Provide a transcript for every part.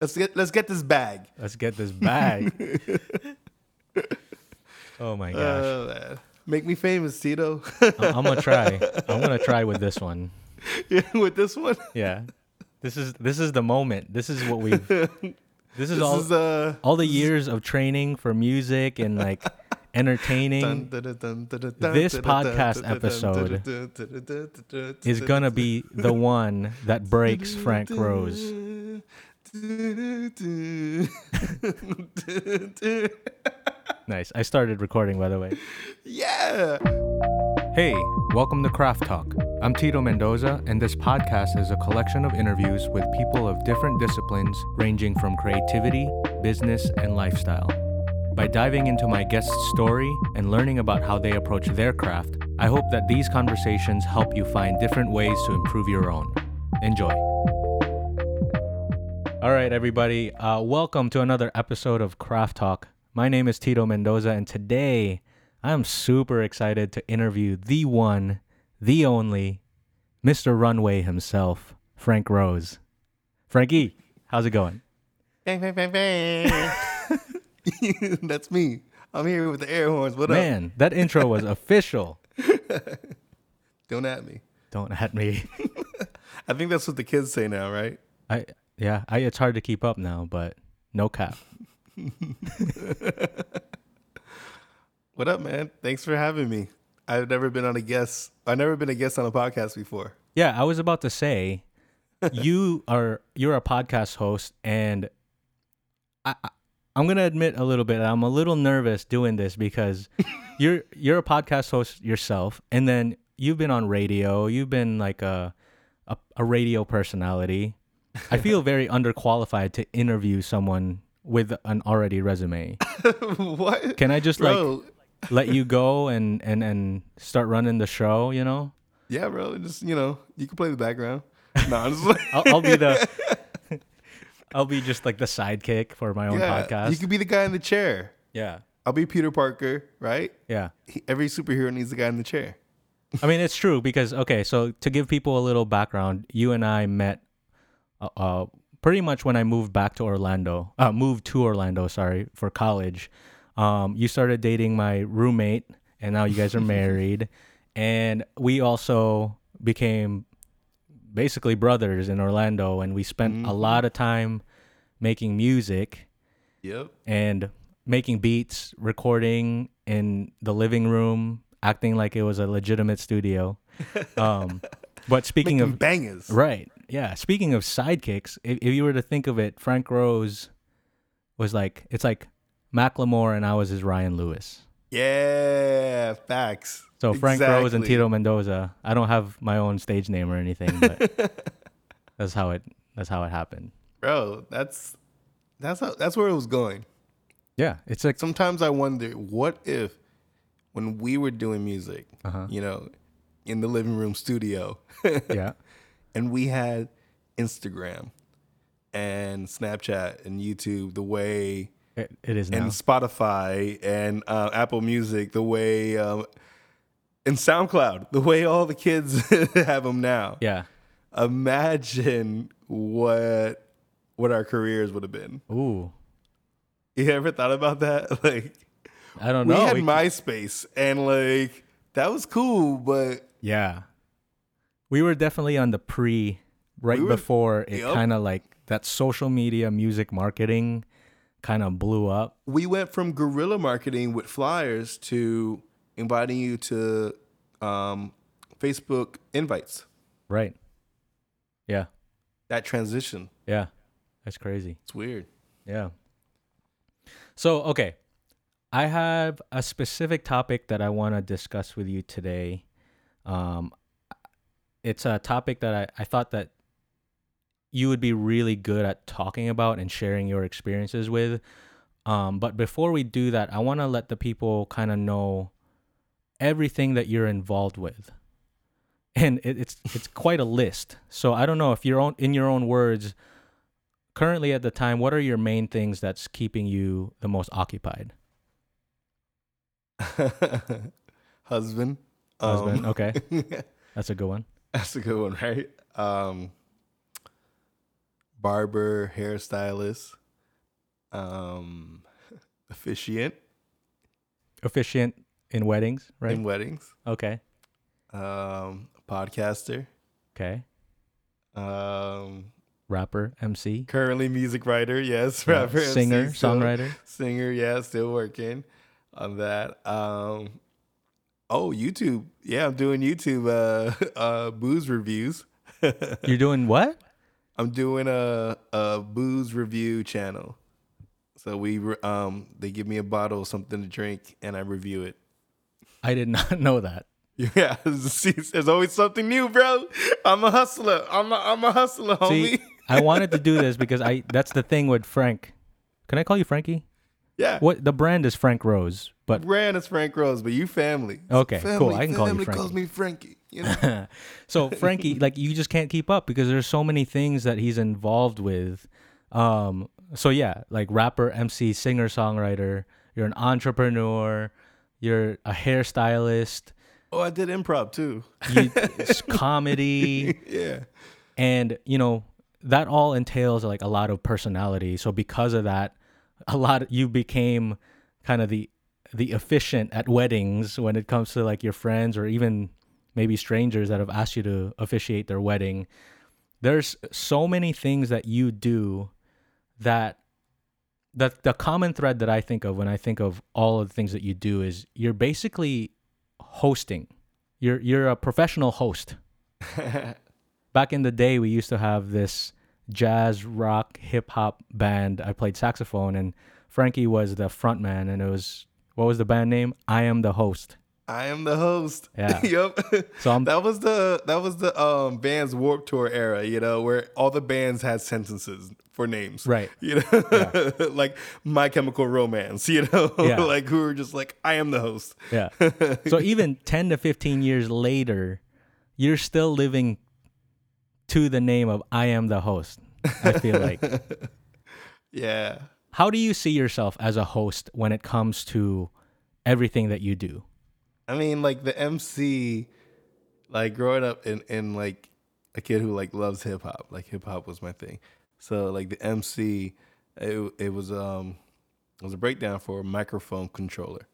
Let's get let's get this bag. Let's get this bag. oh my gosh. Uh. Make me famous, Tito. I- I'm gonna try. I'm gonna try with this one. Yeah, With this one. Yeah. This is this is the moment. This is what we've this is This all is uh all the years of training for music and like entertaining This podcast episode is gonna be the one that breaks Frank Rose. Nice. I started recording by the way. yeah. Hey, welcome to Craft Talk. I'm Tito Mendoza, and this podcast is a collection of interviews with people of different disciplines ranging from creativity, business, and lifestyle. By diving into my guest's story and learning about how they approach their craft, I hope that these conversations help you find different ways to improve your own. Enjoy. All right, everybody, uh, welcome to another episode of Craft Talk. My name is Tito Mendoza, and today I'm super excited to interview the one, the only, Mr. Runway himself, Frank Rose. Frankie, how's it going? Bang bang bang bang. That's me. I'm here with the air horns. What Man, that intro was official. Don't at me. Don't at me. I think that's what the kids say now, right? I yeah, I it's hard to keep up now, but no cap. What up, man? Thanks for having me. I've never been on a guest. I've never been a guest on a podcast before. Yeah, I was about to say, you are you're a podcast host, and I, I I'm gonna admit a little bit. I'm a little nervous doing this because you're you're a podcast host yourself, and then you've been on radio. You've been like a a, a radio personality. I feel very underqualified to interview someone with an already resume. what? Can I just like let you go and and and start running the show? You know. yeah, bro. Just you know, you can play the background. No, I'm just like, I'll, I'll be the I'll be just like the sidekick for my own yeah. podcast. You could be the guy in the chair. yeah. I'll be Peter Parker, right? Yeah. He- Every superhero needs a guy in the chair. I mean, it's true because okay, so to give people a little background, you and I met uh, uh pretty much when I moved back to Orlando. Uh moved to Orlando, sorry, for college. Um you started dating my roommate and now you guys are married and we also became basically brothers in Orlando and we spent a lot of time making music Yep. and making beats, recording in the living room, acting like it was a legitimate studio. Um, but speaking of bangers. right, yeah. Speaking of sidekicks, if, if you were to think of it, Frank Rose was like it's like Macklemore and I was his Ryan Lewis. Yeah, facts. So Frank Rose and Tito Mendoza. I don't have my own stage name or anything, but that's how it that's how it happened. Bro, that's that's how, that's where it was going. Yeah, it's like Sometimes I wonder, what if when we were doing music, Uh-huh. you know, in the living room studio, yeah, and we had Instagram and Snapchat and YouTube the way it, it is now. and Spotify and uh, Apple Music the way um, and SoundCloud the way all the kids have them now. yeah. Imagine what what our careers would have been. Ooh, You ever thought about that? Like I don't know. we had We- MySpace and like that was cool, but Yeah. We were definitely on the pre right We were- before it Yup. kind of like that social media music marketing kind of blew up. we went from guerrilla marketing with flyers to inviting you to um, Facebook invites. Right. Yeah. That transition, Yeah. That's crazy. it's weird. Yeah. So, okay. I have a specific topic that I want to discuss with you today. Um, it's a topic that I, I thought that you would be really good at talking about and sharing your experiences with. Um, but before we do that, I want to let the people kind of know everything that you're involved with. And it, it's it's quite a list. So I don't know if you're on in your own words, currently at the time, what are your main things that's keeping you the most occupied? Husband. Husband. Um, okay. That's a good one. That's a good one, right? Um, barber, hairstylist, um, officiant Officiant in weddings, right? in weddings, okay. um, podcaster, Okay. um, Rapper, MC, currently music writer. Yes, rapper, MC, singer, still- songwriter. singer. Yeah, still working on that. Um, oh, YouTube. Yeah, I'm doing YouTube uh, uh, booze reviews. You're doing what? I'm doing a a booze review channel. So we um they give me a bottle of something to drink and I review it. I did not know that. Yeah, there's always something new, bro. I'm a hustler. I'm a I'm a hustler, homie. I wanted to do this because I that's the thing with Frank. Can I call you Frankie? Yeah. What the brand is Frank Rose, but Brand is Frank Rose, but you family. Okay, cool. I can call you Frankie. calls me Frankie. You know? so Frankie, like you just can't keep up because there's so many things that he's involved with. Um, so yeah, like rapper, MC, singer, songwriter. You're an entrepreneur. You're a hairstylist. oh, I did improv too. You, it's comedy, yeah. and you know that all entails like a lot of personality. So because of that, a lot you became kind of the the officiant at weddings when it comes to like your friends or even maybe strangers that have asked you to officiate their wedding. There's so many things that you do that the the common thread that I think of when I think of all of the things that you do is you're basically hosting. You're you're a professional host. Back in the day, we used to have this jazz, rock, hip hop band. I played saxophone, and Frankie was the front man, and it was what was the band name? I am the host. I am the host. Yeah. yep. So I'm that was the that was the um band's Warped Tour era, you know, where all the bands had sentences for names. right. You know, like My Chemical Romance, you know, Yeah. like who were just like, I am the host. Yeah. so even 10 to 15 years later, you're still living to the name of I am the host. I feel like. Yeah. How do you see yourself as a host when it comes to everything that you do? I mean, like the MC, like growing up in, in like a kid who like loves hip hop, like hip hop was my thing. So like the MC, it, it was um it was a breakdown for a microphone controller.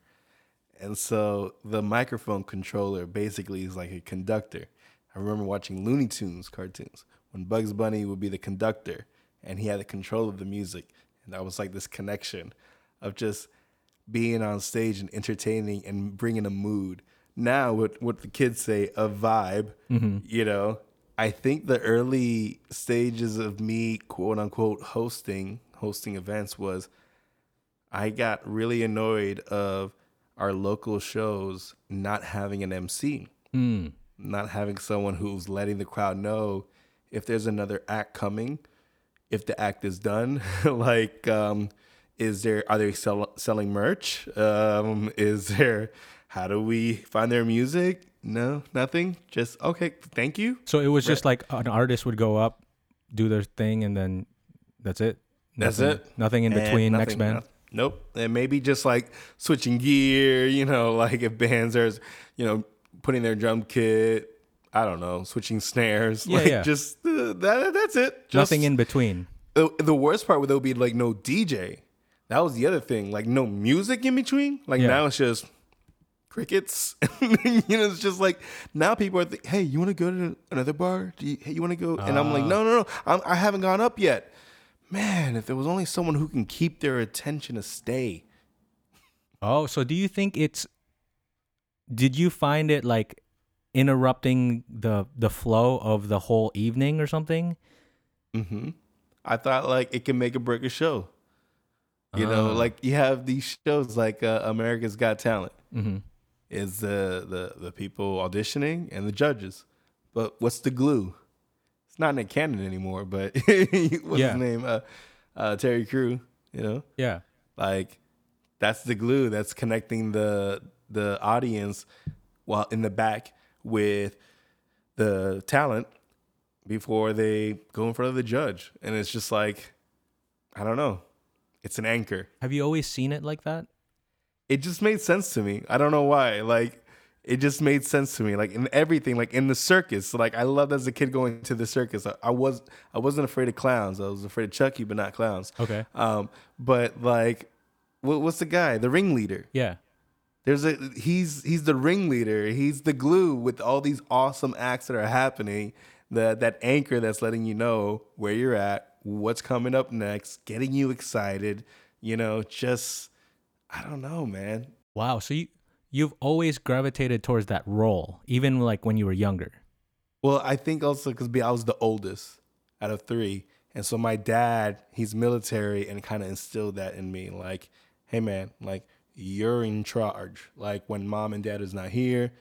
And so the microphone controller basically is like a conductor. I remember watching Looney Tunes cartoons when Bugs Bunny would be the conductor and he had the control of the music. And that was like this connection of just being on stage and entertaining and bringing a mood. Now, what what the kids say, a vibe. You know, I think the early stages of me, quote unquote, hosting hosting events was, I got really annoyed of our local shows not having an MC, Mm. Not having someone who's letting the crowd know if there's another act coming, if the act is done, like um, is there are they sell, selling merch? Um, is there how do we find their music? No, nothing. Just okay, thank you. So it was just like an artist would go up, do their thing, and then that's it. That's it. Nothing in between. Next band. no- Nope. And maybe just like switching gear, you know, like if bands are, you know, putting their drum kit, I don't know, switching snares, Yeah, like yeah. just uh, that. That's it. Just, Nothing in between. The, the worst part would though be like no DJ. That was the other thing. Like no music in between. Like Yeah. now it's just crickets. you know, it's just like now people are like, hey, you want to go to another bar? Do you, hey, you want to go? And I'm Ah. like, no, no, no. I'm, I haven't gone up yet. Man, if there was only someone who can keep their attention to stay. Oh, so do you think it's? Did you find it like interrupting the the flow of the whole evening or something? hmm I thought like it can make or break a show. You know, Ah. like you have these shows like uh, America's Got Talent. Mm-hmm. is the, the the people auditioning and the judges. But what's the glue? It's not Nick Cannon anymore, but what's Yeah. his name? Uh, uh, Terry Crew. You know, Yeah. like that's the glue that's connecting the the audience while in the back with the talent before they go in front of the judge. And it's just like, I don't know. It's an anchor Have you always seen it like that? it just made sense to me. I don't know why. Like it just made sense to me. Like in everything, like in the circus. Like I loved as a kid going to the circus. I, I was I wasn't afraid of clowns. I was afraid of Chucky, but not clowns. Okay. Um, but like, what, what's the guy? The ringleader. Yeah. There's a he's he's the ringleader. He's the glue with all these awesome acts that are happening. That that anchor that's letting you know where you're at, what's coming up next, getting you excited. You know, just I don't know, man. Wow. So you you've always gravitated towards that role, even like when you were younger. Well, I think also because I was the oldest out of three, and so my dad, he's military, and kind of instilled that in me. Like, hey man, like you're in charge. Like when mom and dad is not here,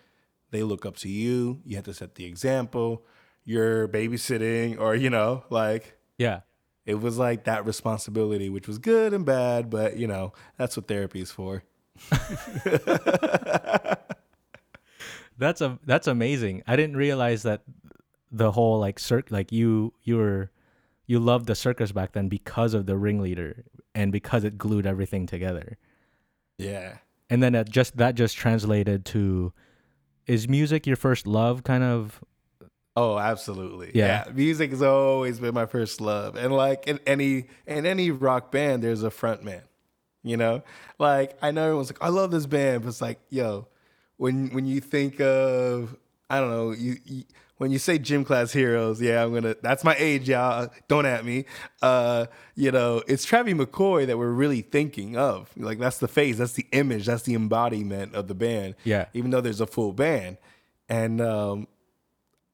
they look up to you. You have to set the example. You're babysitting, or you know, like Yeah. it was like that responsibility, which was good and bad, but you know, that's what therapy is for. That's a that's amazing. I didn't realize that the whole like circ like you you were you loved the circus back then because of the ringleader and because it glued everything together. Yeah. And then that just that just translated to is music your first love kind of Oh, absolutely. Yeah. Yeah. Music has always been my first love. And like in any in any rock band, there's a front man. You know? Like I know everyone's like, I love this band, but it's like, yo, when when you think of I don't know, you, you when you say gym class heroes, yeah, I'm gonna that's my age, y'all. Don't at me. Uh, you know, it's Travis McCoy that we're really thinking of. Like that's the face, that's the image, that's the embodiment of the band. Yeah. Even though there's a full band. And um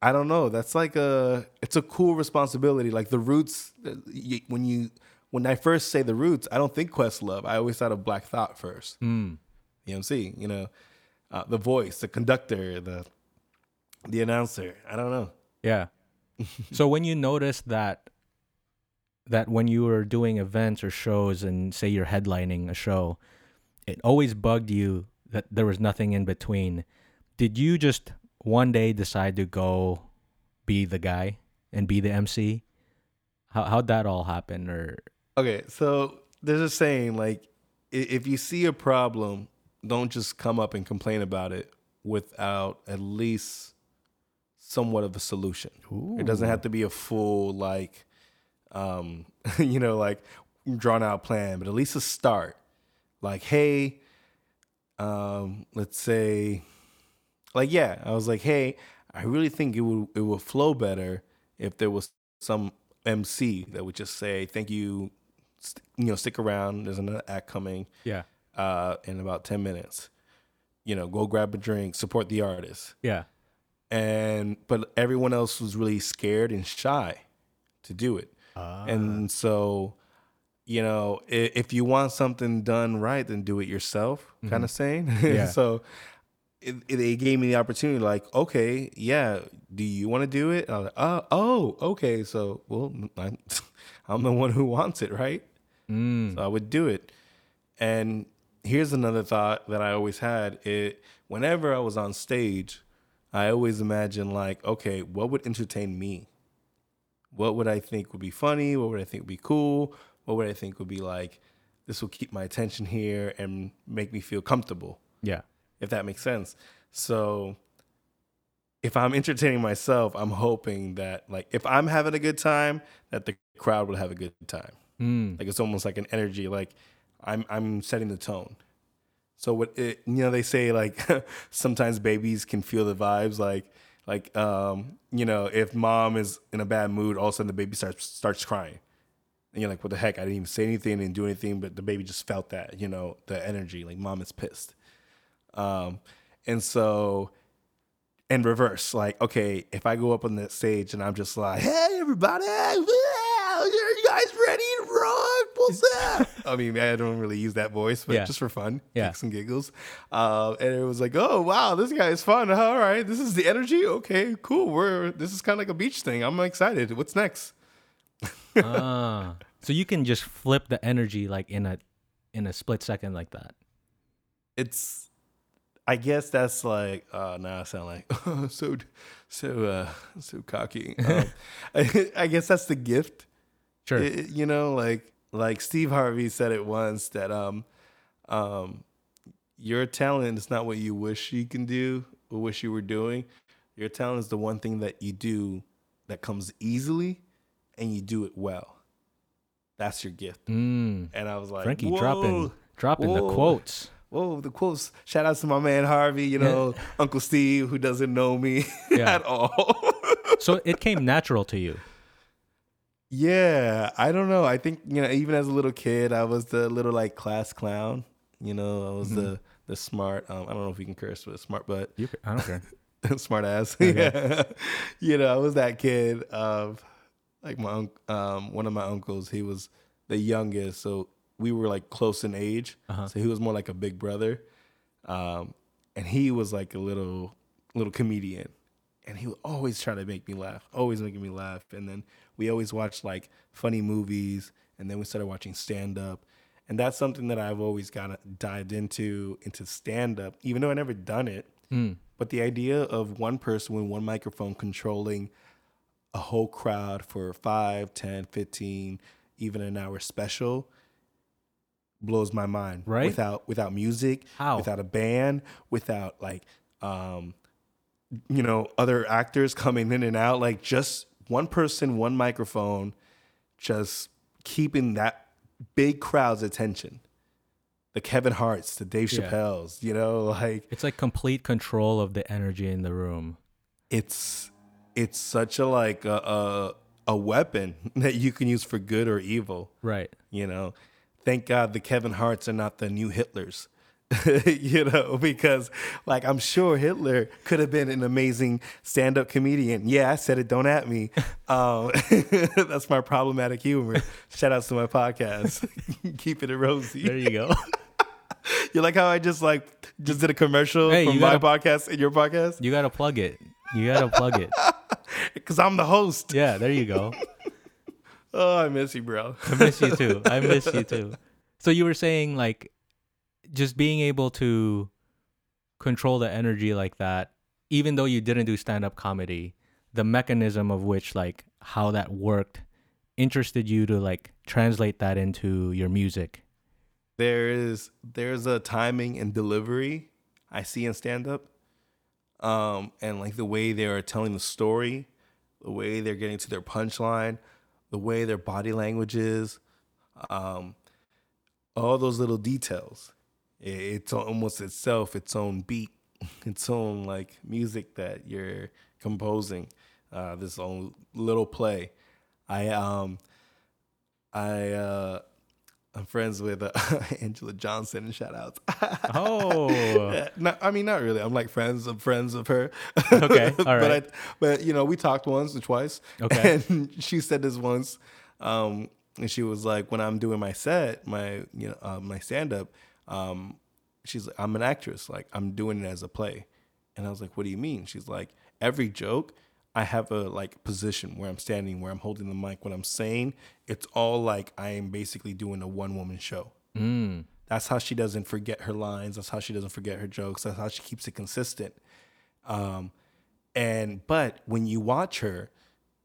I don't know. That's like a it's a cool responsibility. Like the roots uh, when you when I first say the roots, I don't think Questlove. I always thought of Black Thought first. mm, EMC, you know, uh, the voice, the conductor, the the announcer. I don't know. yeah. so when you noticed that that when you were doing events or shows and say you're headlining a show, it always bugged you that there was nothing in between. Did you just one day decide to go be the guy and be the MC? How how'd that all happen or Okay, so there's a saying like if you see a problem, don't just come up and complain about it without at least somewhat of a solution. It doesn't have to be a full like um you know like drawn out plan, but at least a start. Like, hey, um let's say like yeah, I was like, "Hey, I really think it would it would flow better if there was some MC that would just say, "Thank you, st- you know, stick around. There's another act coming Yeah. uh, in about ten minutes. You know, go grab a drink, support the artist." Yeah. And but everyone else was really scared and shy to do it, and ah. so you know, if, if you want something done right, then do it yourself, mm-hmm. kind of saying. Yeah. so it, it, it gave me the opportunity, like, okay, yeah, do you want to do it? I was like, oh, oh, okay. So, well, I'm, I'm the one who wants it, right? Mm. So I would do it. And here's another thought that I always had: it whenever I was on stage, I always imagine like, okay, what would entertain me? What would I think would be funny? What would I think would be cool? What would I think would be like? This will keep my attention here and make me feel comfortable Yeah. if that makes sense. So if I'm entertaining myself, I'm hoping that like if I'm having a good time, that the crowd will have a good time. Mm. Like it's almost like an energy. Like I'm I'm setting the tone. So what it, you know they say like sometimes babies can feel the vibes like like um you know if mom is in a bad mood all of a sudden the baby starts starts crying. And you're like what the heck? I didn't even say anything didn't do anything but the baby just felt that you know the energy like mom is pissed. Um and so in reverse like okay if I go up on the stage and I'm just like hey everybody are you guys ready to rock what's up I mean I don't really use that voice but Yeah. just for fun Yeah. kicks and giggles uh, and it was like oh wow this guy is fun all right this is the energy okay cool we're this is kind of like a beach thing I'm excited what's next ah. So you can just flip the energy like in a in a split second like that. it's I guess that's like uh now I sound like so so uh so cocky. Um, I, I guess that's the gift. Sure. It- you know, like like Steve Harvey said it once that um um your talent is not what you wish you can do. Or wish you were doing. Your talent is the one thing that you do that comes easily and you do it well. That's your gift. Mm. And I was like, Frankie Whoa, dropping dropping the quotes. Whoa, the quotes. Shout out to my man Harvey, you know, Uncle Steve, who doesn't know me Yeah. at all. So it came natural to you. Yeah, I don't know. I think, you know, even as a little kid, I was the little like class clown. You know, I was Mm-hmm. the the smart. Um, I don't know if we can curse, but smart, but You, I don't care. smart ass. Okay. yeah. You know, I was that kid of like my unc um one of my uncles, he was the youngest, so we were like close in age. Uh-huh. So he was more like a big brother. Um and he was like a little little comedian. And he would always try to make me laugh, always making me laugh. And then we always watched like funny movies and then we started watching stand up. And that's something that I've always kind of dived into into stand up, even though I never done it. Mm. But the idea of one person with one microphone controlling a whole crowd for 5, 10, 15, even an hour special blows my mind. Right? Without without music, How? without a band, without like um you know, other actors coming in and out, like just one person, one microphone, just keeping that big crowd's attention. The Kevin Hart's, the Dave Yeah. Chappelle's, you know, like It's like complete control of the energy in the room. it's it's such a like a, a a weapon that you can use for good or evil. Right. You know, thank God the Kevin Harts are not the new Hitlers. you know, because like I'm sure Hitler could have been an amazing stand-up comedian. Yeah, I said it. Don't at me. Um, that's my problematic humor. Shout outs to my podcast. Keep it rosy. There you go. You like how I just like just did a commercial Hey, from my gotta- podcast and your podcast you got to plug it. You got to plug it. because I'm the host. Yeah, there you go. Oh, I miss you, bro. I miss you too. I miss you too. So you were saying like just being able to control the energy like that, even though you didn't do stand up comedy, the mechanism of which like how that worked interested you to like translate that into your music. there is there's a timing and delivery I see in stand up. Um, and like the way they are telling the story, the way they're getting to their punchline, the way their body language is, um, all those little details. It's almost itself its own beat, its own like music that you're composing. Uh, this own little play. I um, I uh, I'm friends with uh, Anjelah Johnson and shout outs. Oh. Yeah, not, I mean, not really. I'm like friends of friends of her. Okay, all but. I, but you know, we talked once or twice. Okay. And she said this once, um, and she was like, when I'm doing my set, my you know, uh, my stand up, um, she's like, I'm an actress. Like I'm doing it as a play. And I was like, what do you mean? She's like, every joke, I have a like position where I'm standing, where I'm holding the mic. When I'm saying, it's all like I am basically doing a one woman show. Mm. That's how she doesn't forget her lines. That's how she doesn't forget her jokes. That's how she keeps it consistent. Um, and but when you watch her,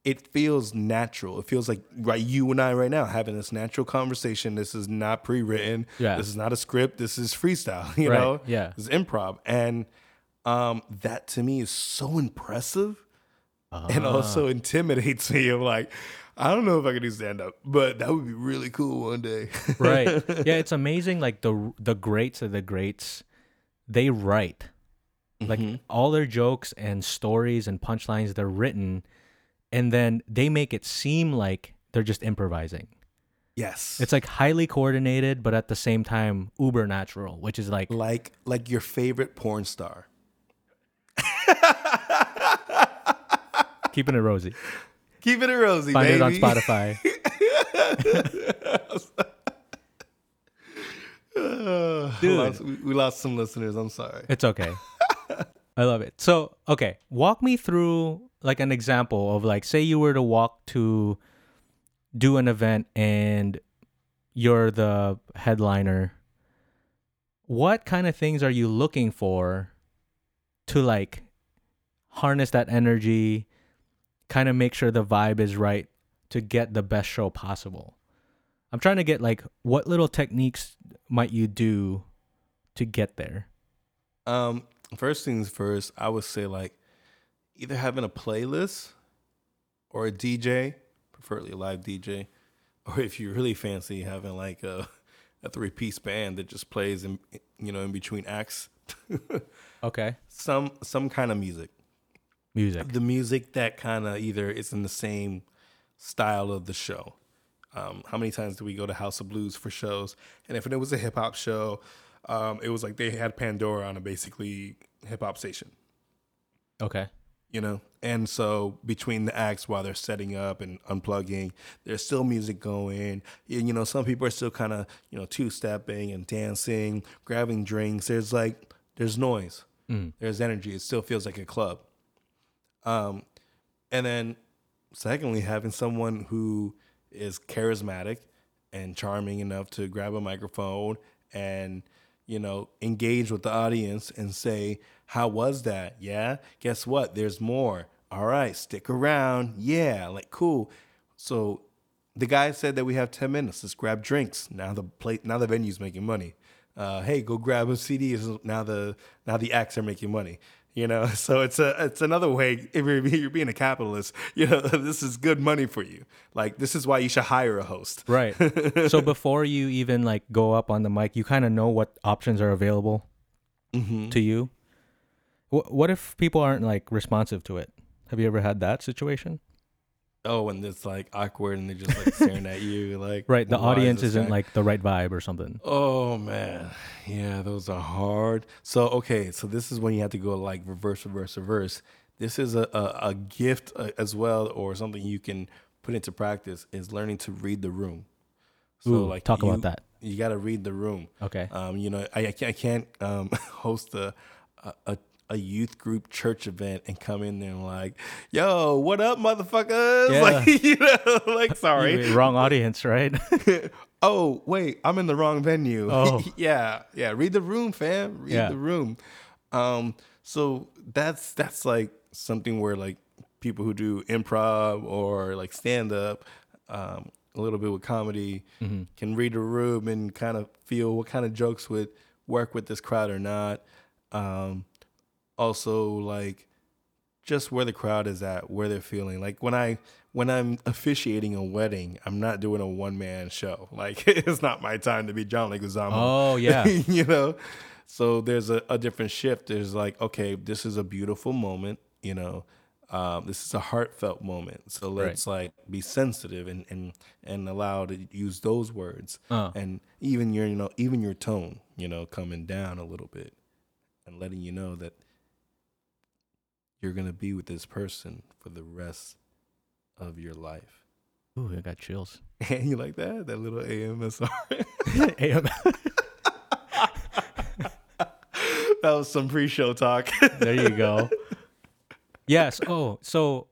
it feels natural. It feels like right you and I right now having this natural conversation. This is not pre-written. Yeah. This is not a script. This is freestyle. You Right, know. yeah. This is improv, and um, that to me is so impressive and Ah. also intimidates me. I'm like, I don't know if I can do stand up, but that would be really cool one day. right. Yeah, it's amazing like the the greats of the greats they write. Like Mhm. all their jokes and stories and punchlines they're written and then they make it seem like they're just improvising. yes. It's like highly coordinated but at the same time uber natural, which is like like like your favorite porn star. keeping it rosy. Keeping it rosy, Find baby. it on Spotify. Dude. lost- we, we lost some listeners. I'm sorry. It's okay. I love it. So, okay, walk me through like an example of like say you were to walk to do an event and you're the headliner. What kind of things are you looking for to like harness that energy, kind of make sure the vibe is right to get the best show possible? I'm trying to get like what little techniques might you do to get there? Um, first things first, I would say like either having a playlist or a DJ, preferably a live DJ, or if you really fancy having like a a three piece band that just plays in you know in between acts. Okay. some some kind of music. Music. The music that kind of either is in the same style of the show. Um, how many times do we go to House of Blues for shows? And if it was a hip hop show, um, it was like they had Pandora on a basically hip hop station. Okay. you know? And so between the acts while they're setting up and unplugging there's still music going. And, you know some people are still kind of you know two-stepping and dancing grabbing drinks. There's like there's noise. There's energy. It still feels like a club. Um and then secondly having someone who is charismatic and charming enough to grab a microphone and you know engage with the audience and say how was that? Yeah guess what? There's more. All right stick around. Yeah like cool. So the guy said that we have 10 minutes. Let's grab drinks. Now the plate now the venue's making money. Uh, hey go grab a cd now the now the acts are making money you know so it's a it's another way if you're, you're being a capitalist you know this is good money for you like this is why you should hire a host Right. so before you even like go up on the mic, you kind of know what options are available Mm-hmm. to you. What What if people aren't like responsive to it? Have you ever had that situation? Oh and it's like awkward and they're just like staring at you like Right. The "Why is audience isn't guy-" like the right vibe or something. Oh man, yeah, those are hard. So okay, so this is when you have to go like reverse, reverse, reverse. This is a a, a gift uh, as well, or something you can put into practice is learning to read the room. So Ooh, like talk you, about that. You got to read the room. Okay. Um, you know, I I can't, I can't um, host a, a a a youth group church event and come in there and like, yo, what up, motherfuckers? Yeah. Like, you know, like sorry. Wrong audience, right? oh wait i'm in the wrong venue Oh. yeah yeah read the room fam read Yeah. the room um so that's that's like something where like people who do improv or like stand up um a little bit with comedy Mm-hmm. can read the room and kind of feel what kind of jokes would work with this crowd or not um also like just where the crowd is at, where they're feeling. Like when I when I'm officiating a wedding, I'm not doing a one man show. Like it's not my time to be John Leguizamo. oh yeah. you know. So there's a, a different shift. There's like, okay, this is a beautiful moment. You know, um, this is a heartfelt moment. So let's like be sensitive and and and allow to use those words Uh. and even your you know even your tone you know coming down a little bit and letting you know that you're gonna be with this person for the rest of your life. Ooh, I got chills. And you like that? That little AMSR. AM. that was some pre-show talk. there you go. Yes. Oh, so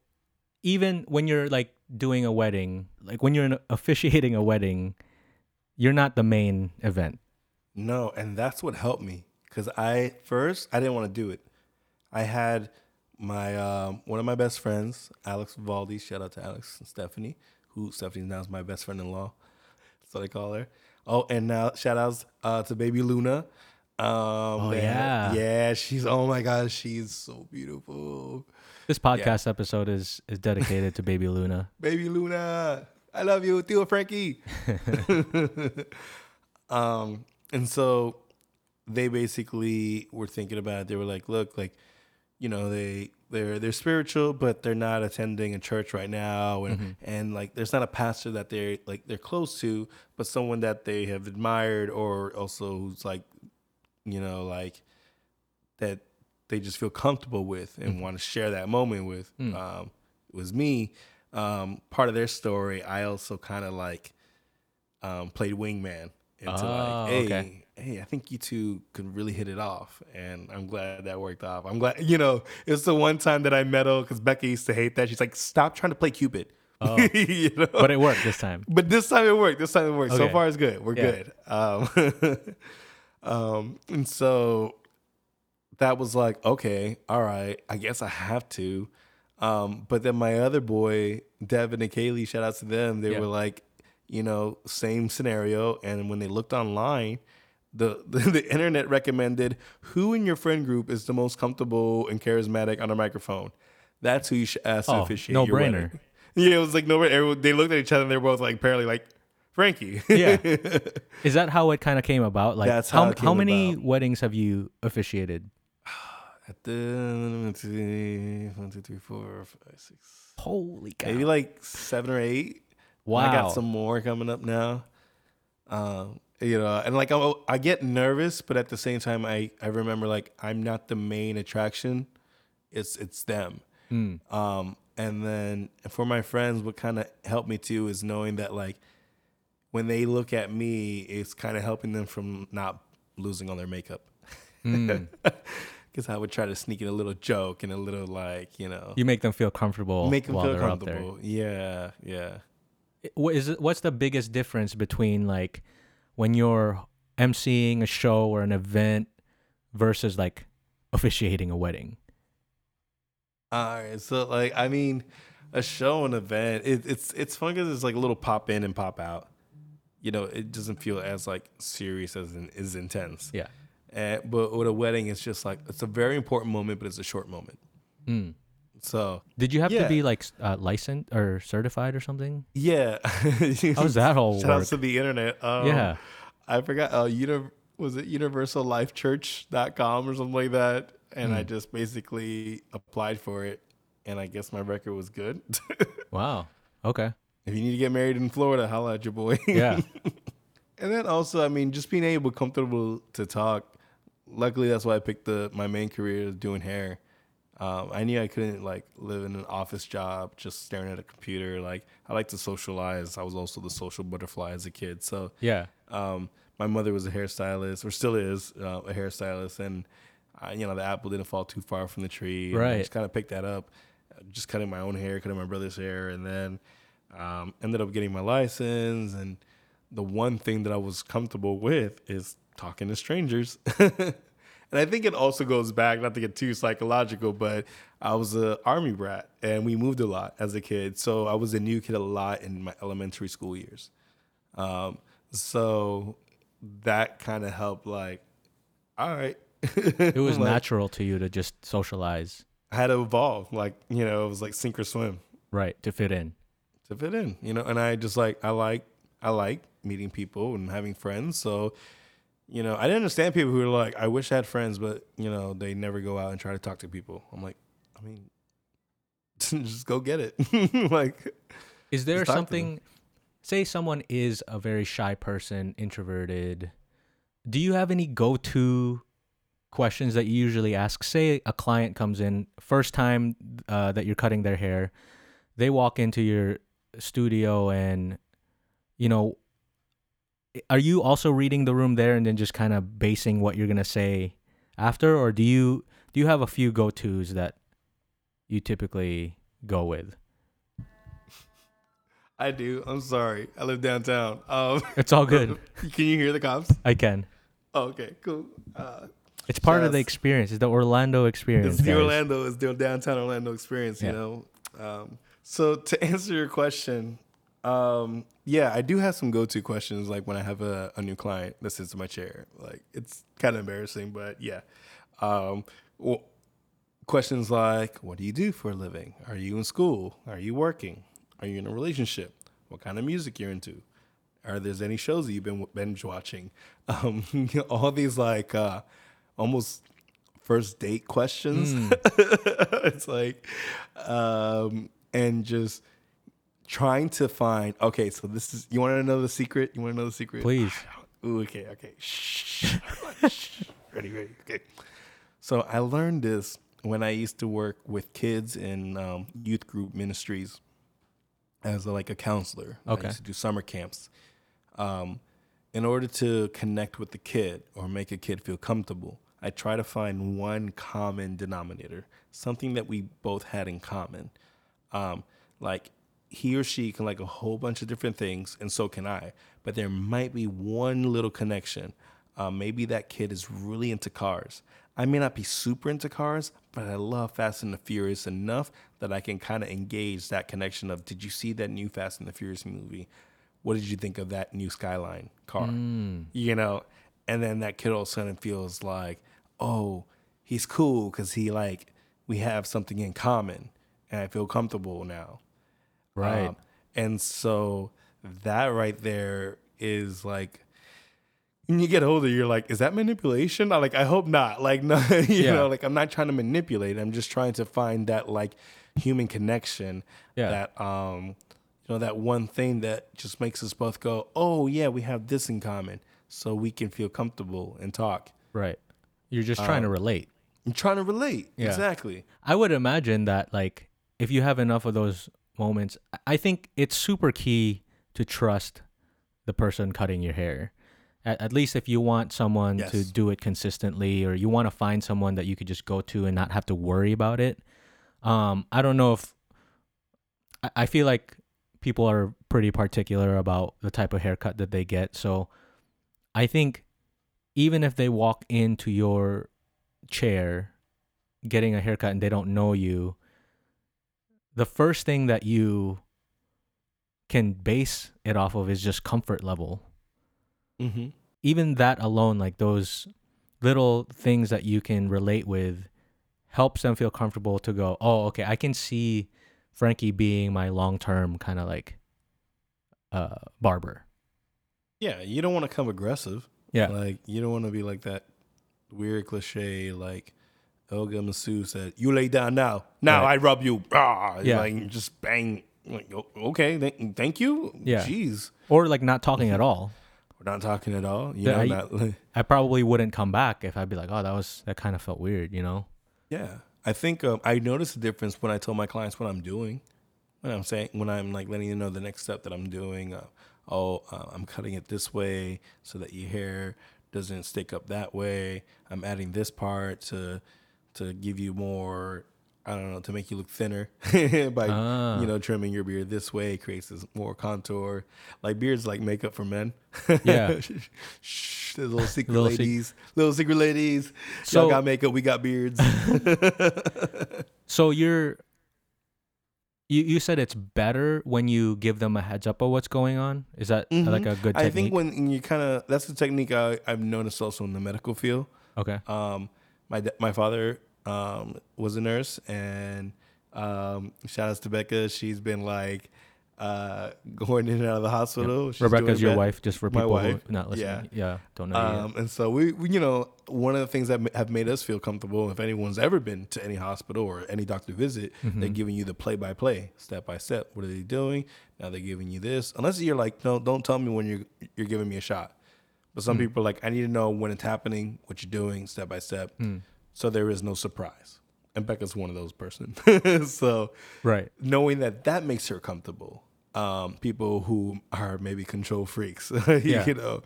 even when you're like doing a wedding, like when you're officiating a wedding, you're not the main event. no, and that's what helped me because I first I didn't want to do it. I had my um, one of my best friends, Alex Valdi. Shout out to Alex and Stephanie, who Stephanie now is my best friend-in-law. That's what I call her. Oh, and now shout outs uh, to baby Luna. Um, Oh, yeah. yeah. She's oh my god, she's so beautiful. This podcast episode is is dedicated to baby Luna. baby Luna. I love you, Theo Frankie. um, and so they basically were thinking about it. They were like, look, like, you know, they they're they're spiritual, but they're not attending a church right now, and and like there's not a pastor that they're like they're close to, but someone that they have admired or also who's like, you know, like that they just feel comfortable with and want to share that moment with. Um, it was me. Um, part of their story, I also kind of like um, played wingman into Oh, like, hey, okay. hey, I think you two could really hit it off, and I'm glad that worked off. I'm glad, you know, it's the one time that I meddle because Becca used to hate that. She's like, stop trying to play Cupid. you know? But it worked this time. But this time it worked. This time it worked. So far, it's good. We're Yeah. good. Um, um, and so that was like, okay, all right, I guess I have to. Um, but then my other boy, Devin and Kaylee, shout out to them. They Yeah. were like, you know, same scenario. And when they looked online, the, the the internet recommended who in your friend group is the most comfortable and charismatic on a microphone. That's who you should ask to Oh, officiate no brainer. wedding. Yeah, it was like no. Everyone, they looked at each other and they were both like apparently like Frankie. Yeah. Is that how it kind of came about? Like, That's how how how many about. weddings have you officiated? At the one, two, three, four, five, six, Holy cow! maybe like seven or eight. Wow. I got some more coming up now. Um, you know, and like I, I get nervous, but at the same time, I I remember like I'm not the main attraction. It's it's them. Mm. Um, and then for my friends, what kind of helped me too is knowing that like when they look at me, it's kind of helping them from not losing all their makeup. Mm. Because I would try to sneak in a little joke and a little like you know You make them feel comfortable make them feel they're out there. comfortable. Yeah, yeah. What is what's the biggest difference between like when you're emceeing a show or an event versus like officiating a wedding? All right, so like I mean, a show, an event, it, it's it's fun because it's like a little pop in and pop out. You know, it doesn't feel as like serious as in, is intense. Yeah. Uh, but with a wedding, it's just like it's a very important moment, but it's a short moment. Mm. So Did you have to be like uh, licensed or certified or something? yeah, How's that whole Shout out to the internet. Um, yeah. I forgot. Uh, uni- was it universallifechurch.com or something like that? And I Hmm. just basically applied for it, and I guess my record was good. Wow. Okay. If you need to get married in Florida, holla at your boy. Yeah. and then also, I mean, just being able, comfortable to talk. Luckily, that's why I picked the my main career is doing hair. Um, I knew I couldn't like live in an office job just staring at a computer. Like I like to socialize. I was also the social butterfly as a kid. So Yeah. um, my mother was a hairstylist, or still is uh, a hairstylist, and I, you know the apple didn't fall too far from the tree. and I Right. just kind of picked that up, uh, just cutting my own hair, cutting my brother's hair, and then um, ended up getting my license. And the one thing that I was comfortable with is talking to strangers. and I think it also goes back, not to get too psychological, but I was an army brat, and we moved a lot as a kid. So I was a new kid a lot in my elementary school years. Um, so that kind of helped. Like, all right, It was Like, natural to you to just socialize, I had to evolve. Like, you know, it was like sink or swim right, to fit in. to fit in. You know, and I just like I like I like meeting people and having friends. So, you know, I didn't understand people who were like, I wish I had friends, but you know, they never go out and try to talk to people. I'm like, I mean, just go get it. like, Is there Just talk to them. something say someone is a very shy person, introverted. Do you have any go-to questions that you usually ask? Say a client comes in first time uh, that you're cutting their hair. They walk into your studio and you know are you also reading the room there and then just kind of basing what you're going to say after or do you do you have a few go-tos that you typically go with? I do. I'm sorry. I live downtown. Um, It's all good. can you hear the cops? I can. Oh, okay, cool. Uh, It's part of the experience. It's the Orlando experience. it's the guys. Orlando, it's the downtown Orlando experience, Yeah. you know. Um, so to answer your question, um, yeah, I do have some go-to questions. Like when I have a, a new client that sits in my chair, like it's kind of embarrassing, but yeah. Um, well, questions like, "What do you do for a living? Are you in school? Are you working? Are you in a relationship? What kind of music you're into? Are there any shows that you've been binge watching? Um, all these like uh, almost first date questions. it's like, um, and just trying to find. Okay, so this is. You want to know the secret? You want to know the secret? Please. Ooh, okay, okay. Shh. Shh. ready, ready. Okay. So I learned this when I used to work with kids in um, youth group ministries as a, like a counselor. I Okay. used to do summer camps. Um, in order to connect with the kid or make a kid feel comfortable, I try to find one common denominator, something that we both had in common. Um, like he or she can like a whole bunch of different things, and so can I. But there might be one little connection. Uh, maybe that kid is really into cars. I may not be super into cars, but I love Fast and the Furious enough that I can kind of engage that connection of, did you see that new Fast and the Furious movie? What did you think of that new Skyline car? You know, and then that kid all of a sudden feels like, oh, he's cool because he like we have something in common, and I feel comfortable now. Right. Um, and so that right there is like when you get older, you're like, is that manipulation? I like, I hope not. Like, no, you Yeah. know, like I'm not trying to manipulate. I'm just trying to find that like human connection. Yeah. That um, you know, that one thing that just makes us both go, oh yeah, we have this in common, so we can feel comfortable and talk. right. You're just trying to relate. I'm trying to relate. Yeah. Exactly. I would imagine that like if you have enough of those moments, I- think it's super key to trust the person cutting your hair. At, at least if you want someone to do it consistently, or you want to find someone that you could just go to and not have to worry about it. Um, I don't know if I, I feel like people are pretty particular about the type of haircut that they get. So I think even if they walk into your chair getting a haircut and they don't know you, the first thing that you can base it off of is just comfort level. Mm-hmm. Even that alone, like those little things that you can relate with, helps them feel comfortable to go, oh, okay, I can see Frankie being my long term kind of like uh, barber. Yeah, you don't want to come aggressive. Yeah. Like you don't want to be like that weird cliche like Olga Masu said, "You lay down now. Now Right. I rub you." Ah, Yeah. like just bang. Like, okay, th- thank you. Yeah. Jeez, Or like not talking at all. we're not talking at all. You Yeah, know, I- not, I probably wouldn't come back if I'd be like, oh, that was, that kind of felt weird, you know? yeah. I think um, I notice a difference when I tell my clients what I'm doing. When I'm saying when I'm like letting them know the next step that I'm doing. Uh, oh, uh, I'm cutting it this way so that your hair doesn't stick up that way. I'm adding this part to to give you more. I don't know to make you look thinner by Ah. you know trimming your beard this way creates this more contour. Like beards like makeup for men. Yeah. Shh, the little secret Little sec- ladies, little secret ladies. So- Y'all got makeup, we got beards. So you're you you said it's better when you give them a heads up of what's going on. Is that Mhm. like a good technique? I think when you kind of that's the technique I, I've noticed also in the medical field. okay. Um, my my father um, was a nurse, and um, shout outs to Becca. She's been like uh, going in and out of the hospital. She's Rebecca's your bad. wife, just for My people wife, who not listening. Yeah, yeah don't know. Um, and so we, we, you know, one of the things that have made us feel comfortable, if anyone's ever been to any hospital or any doctor visit, Mm-hmm. they're giving you the play by play, step by step. What are they doing? Now they're giving you this. Unless you're like, no, don't tell me when you're you're giving me a shot. But some people are like, I need to know when it's happening, what you're doing, step by step, Hmm. so there is no surprise. And Becca's one of those persons. so right. knowing that that makes her comfortable. Um, people who are maybe control freaks, Yeah. you know,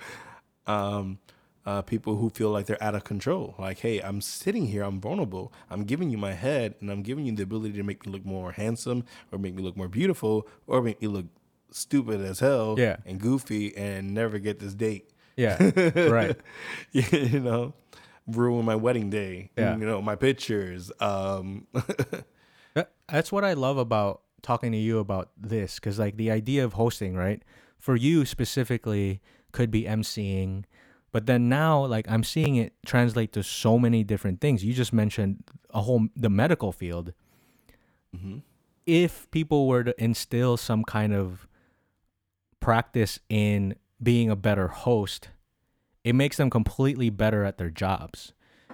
um, uh, people who feel like they're out of control. Like, hey, I'm sitting here, I'm vulnerable. I'm giving you my head, and I'm giving you the ability to make me look more handsome, or make me look more beautiful, or make me look stupid as hell, Yeah. and goofy, and never get this date. Yeah. right. you know, ruin my wedding day. Yeah. you know, my pictures. Um, that's what I love about talking to you about this because like the idea of hosting right for you specifically could be emceeing but then now like i'm seeing it translate to so many different things you just mentioned a whole the medical field if people were to instill some kind of practice in being a better host it makes them completely better at their jobs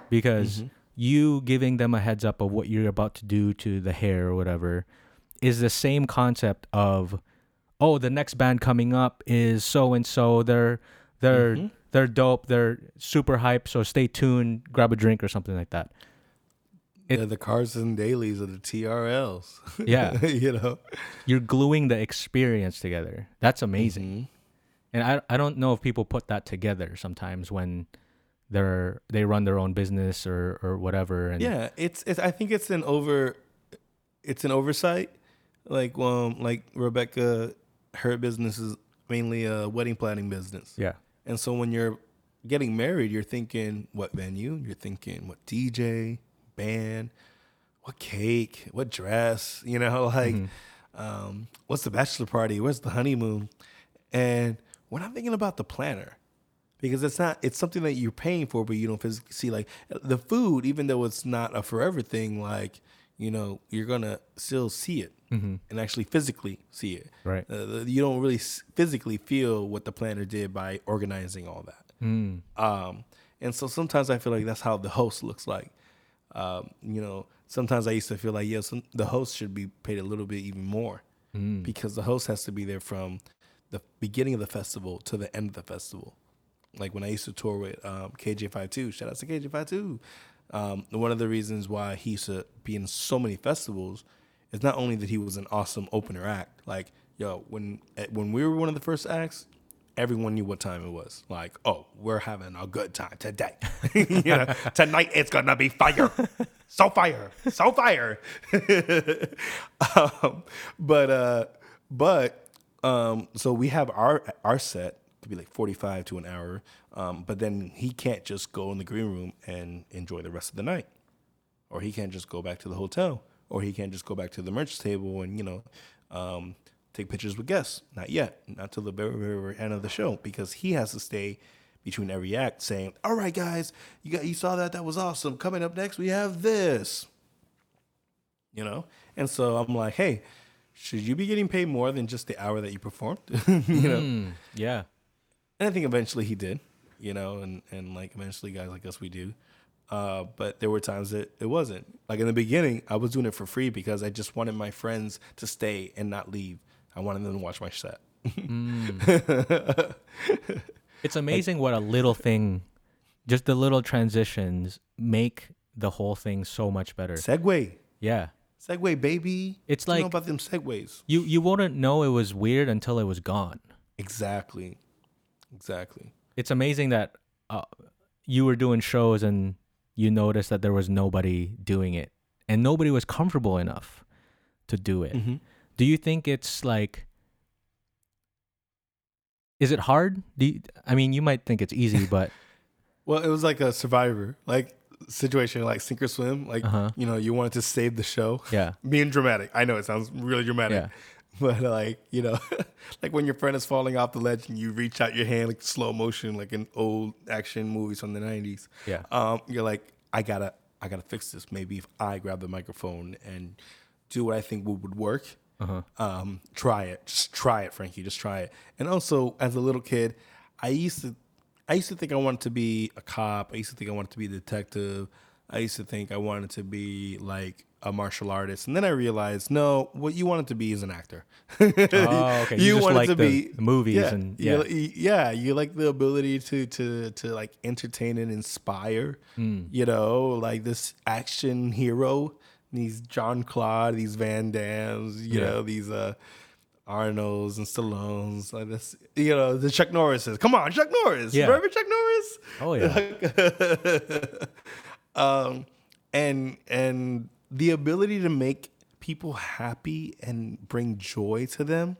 because mm-hmm. you giving them a heads up of what you're about to do to the hair or whatever is the same concept of oh the next band coming up is so and so they're they're mm-hmm. they're dope. They're super hype. So stay tuned. Grab a drink or something like that. It- the Carson Dailies or the TRLs. Yeah. you know. you're gluing the experience together. That's amazing mm-hmm. And I, I don't know if people put that together sometimes when they're they run their own business or or whatever and Yeah, it's, it's I think it's an over it's an oversight. Like um like Rebecca her business is mainly a wedding planning business. yeah And so when you're getting married, you're thinking what venue? You're thinking what DJ, band, what cake, what dress, you know, like um, what's the bachelor party? Where's the honeymoon? And when I'm thinking about the planner, because it's not it's something that you're paying for, but you don't physically see. Like the food, even though it's not a forever thing, like you know you're gonna still see it and actually physically see it. Right. Uh, you don't really physically feel what the planner did by organizing all that. Mm. Um, and so sometimes I feel like that's how the host looks like. Um, you know, sometimes I used to feel like, yeah, some, the host should be paid a little bit even more Mm. because the host has to be there from the beginning of the festival to the end of the festival. Like when I used to tour with um, KJ52, shout out to KJ52. Um, one of the reasons why he used to be in so many festivals is not only that he was an awesome opener act. Like, yo, when eh, when we were one of the first acts, everyone knew what time it was. Like, oh, we're having a good time today. tonight it's gonna be fire, so fire, so fire. um, but uh, but um, so we have our our set could be like forty five to an hour. Um, but then he can't just go in the green room and enjoy the rest of the night, or he can't just go back to the hotel, or he can't just go back to the merch table and you know. Um, take pictures with guests. Not yet, not till the very, very end of the show, because he has to stay between every act, saying, "All right, guys, you got you saw that? That was awesome. Coming up next, we have this." You know, and so I'm like, "Hey, should you be getting paid more than just the hour that you performed?" you know, Mm. Yeah. and I think eventually he did. You know, and and like eventually guys like us we do. Uh, but there were times that it wasn't. Like in the beginning, I was doing it for free because I just wanted my friends to stay and not leave. I wanted them to watch my set. It's amazing what a little thing, just the little transitions make the whole thing so much better. Segue. Yeah. Segue, baby. It's like you know about them segues. You you wouldn't know it was weird until it was gone. Exactly. Exactly. It's amazing that uh, you were doing shows and you noticed that there was nobody doing it and nobody was comfortable enough to do it. Mm-hmm. Do you think it's like is it hard? Do you, I mean, you might think it's easy, but Well, it was like a survivor, like situation, like sink or swim. Like Uh-huh. you know, you wanted to save the show. yeah. Being dramatic. I know it sounds really dramatic. Yeah. But like, you know, like when your friend is falling off the ledge and you reach out your hand like slow motion, like in old action movies from the nineties. Yeah. Um, you're like, I gotta I gotta fix this. Maybe if I grab the microphone and do what I think would, would work. Uh-huh. Um, try it. Just try it, Frankie. Just try it. And also, as a little kid, I used to, I used to think I wanted to be a cop. I used to think I wanted to be a detective. I used to think I wanted to be like a martial artist. And then I realized, no, what you wanted to be is an actor. Oh, okay. You just like the movies yeah, and- you- yeah. y- yeah, you like the ability to to to like entertain and inspire. Hmm. You know, like this action hero, these John Claude, these Van Dammes, you Yeah. know, these uh Arnolds and Stallones, like this, you know, the Chuck Norrises. Come on, Chuck Norris. Yeah. Remember Chuck Norris? Oh yeah. um, and and the ability to make people happy and bring joy to them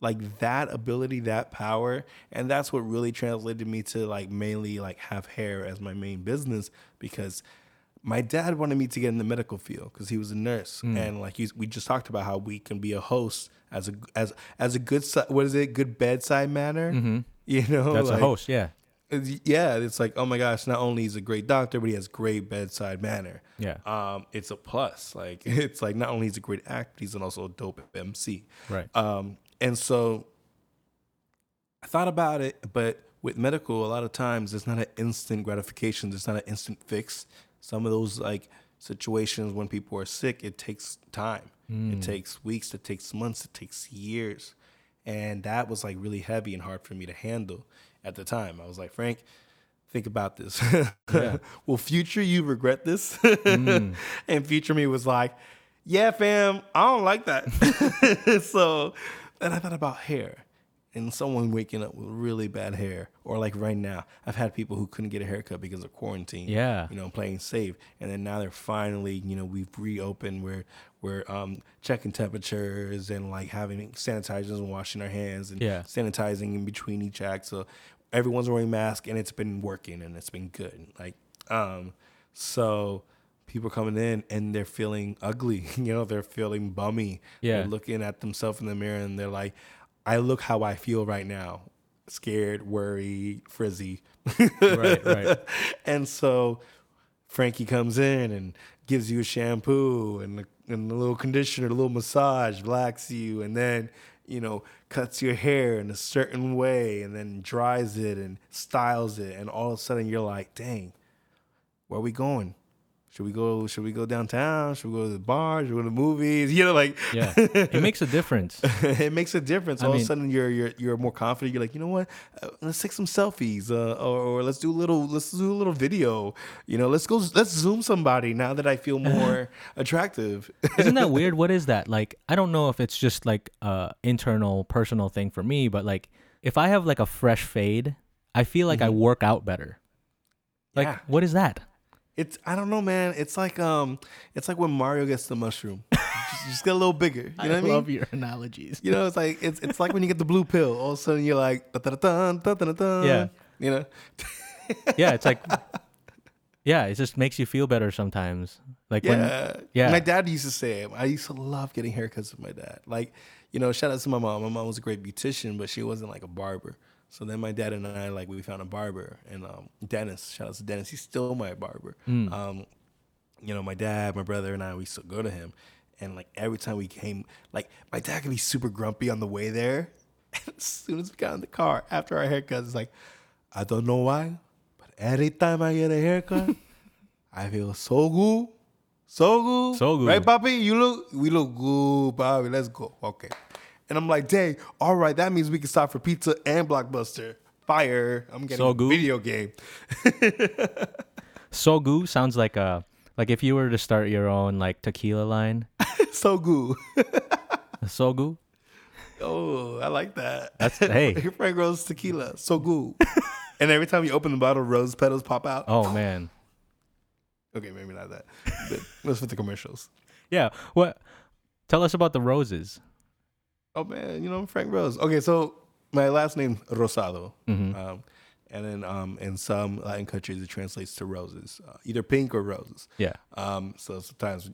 like that ability that power and that's what really translated me to like mainly like have hair as my main business because my dad wanted me to get in the medical field because he was a nurse and like he's, we just talked about how we can be a host as a as as a good what is it good bedside manner you know That's a host, yeah. it's- yeah, it's like, oh my gosh, not only is a great doctor, but he has great bedside manner. Yeah. Um, it's a plus. Like it's like not only he's a great actor, he's also a dope MC. Right. Um, and so I thought about it, but with medical, a lot of times there's not an instant gratification. There's not an instant fix. Some of those like situations when people are sick, it takes time. It hmm. takes weeks. It takes months. It takes years, and that was like really heavy and hard for me to handle at the time. I was like, Frank, think about this. Will future you regret this? Hmm. and future me was like, yeah, fam, I don't like that. so then I thought about hair and someone waking up with really bad hair, or like right now, I've had people who couldn't get a haircut because of quarantine. Yeah. you know, playing safe, and then now they're finally, you know, we've reopened. We're we're um, checking temperatures and like having sanitizers and washing our hands and Yeah. sanitizing in between each act. So everyone's wearing masks, and it's been working, and it's been good. Like, um, so people coming in and they're feeling ugly. You know, they're feeling bummy. Yeah. They're looking at themselves in the mirror and they're like, I look how I feel right now. scared, worried, frizzy. Right, right. and so Frankie comes in and gives you a shampoo and a, and a little conditioner, a little massage, relax you, and then you know cuts your hair in a certain way, and then dries it and styles it, and all of a sudden you're like, dang, where are we going? Should we go? Should we go downtown? Should we go to the bar? Should we go to the movies? You know, like Yeah, it makes a difference. it makes a difference. I All of a sudden, you're you're you're more confident. You're like, you know what? Uh, let's take some selfies, uh, or, or let's do a little let's do a little video. You know, let's go let's zoom somebody now that I feel more attractive. Isn't that weird? What is that? Like, I don't know if it's just like a internal personal thing for me, but like if I have like a fresh fade, I feel like I work out better. Like, Yeah. what is that? It's I don't know, man. It's like um, it's like when Mario gets the mushroom. just, just get a little bigger. You know what I mean? your analogies. You know, it's like it's it's like when you get the blue pill. All of a sudden, you're like da da da da da da. Yeah. You know. yeah, it's like, yeah, it just makes you feel better sometimes. Like when, Yeah. yeah. My dad used to say it. I used to love getting haircuts with my dad. Like, you know, shout out to my mom. My mom was a great beautician, but she wasn't like a barber. So then my dad and I, like, we found a barber. And um, Dennis, shout out to Dennis. He's still my barber. Mm. Um, you know, my dad, my brother, and I, we still go to him. And like every time we came, like, my dad could be super grumpy on the way there. And as soon as we got in the car after our haircuts, it's like, I don't know why, but every time I get a haircut, I feel so good. So good. So good. Right, Papi? You look we look good, Bobby. Let's go. Okay. And I'm like, dang, all right, that means we can stop for pizza and blockbuster. Fire. I'm getting So a good. video game. Sogu sounds like a like if you were to start your own like tequila line. so good. Sogu. Oh, I like that. That's- hey. Your friend grows tequila. So good. and every time you open the bottle, rose petals pop out. Oh man. Okay, maybe not that. But let's put the commercials. Yeah. What? Tell us about the roses. Oh man, you know I'm Frank Rose. Okay, so my last name Rosado, Mhm. um, and then um, in some Latin countries it translates to roses, uh, either pink or roses. Yeah. Um, so sometimes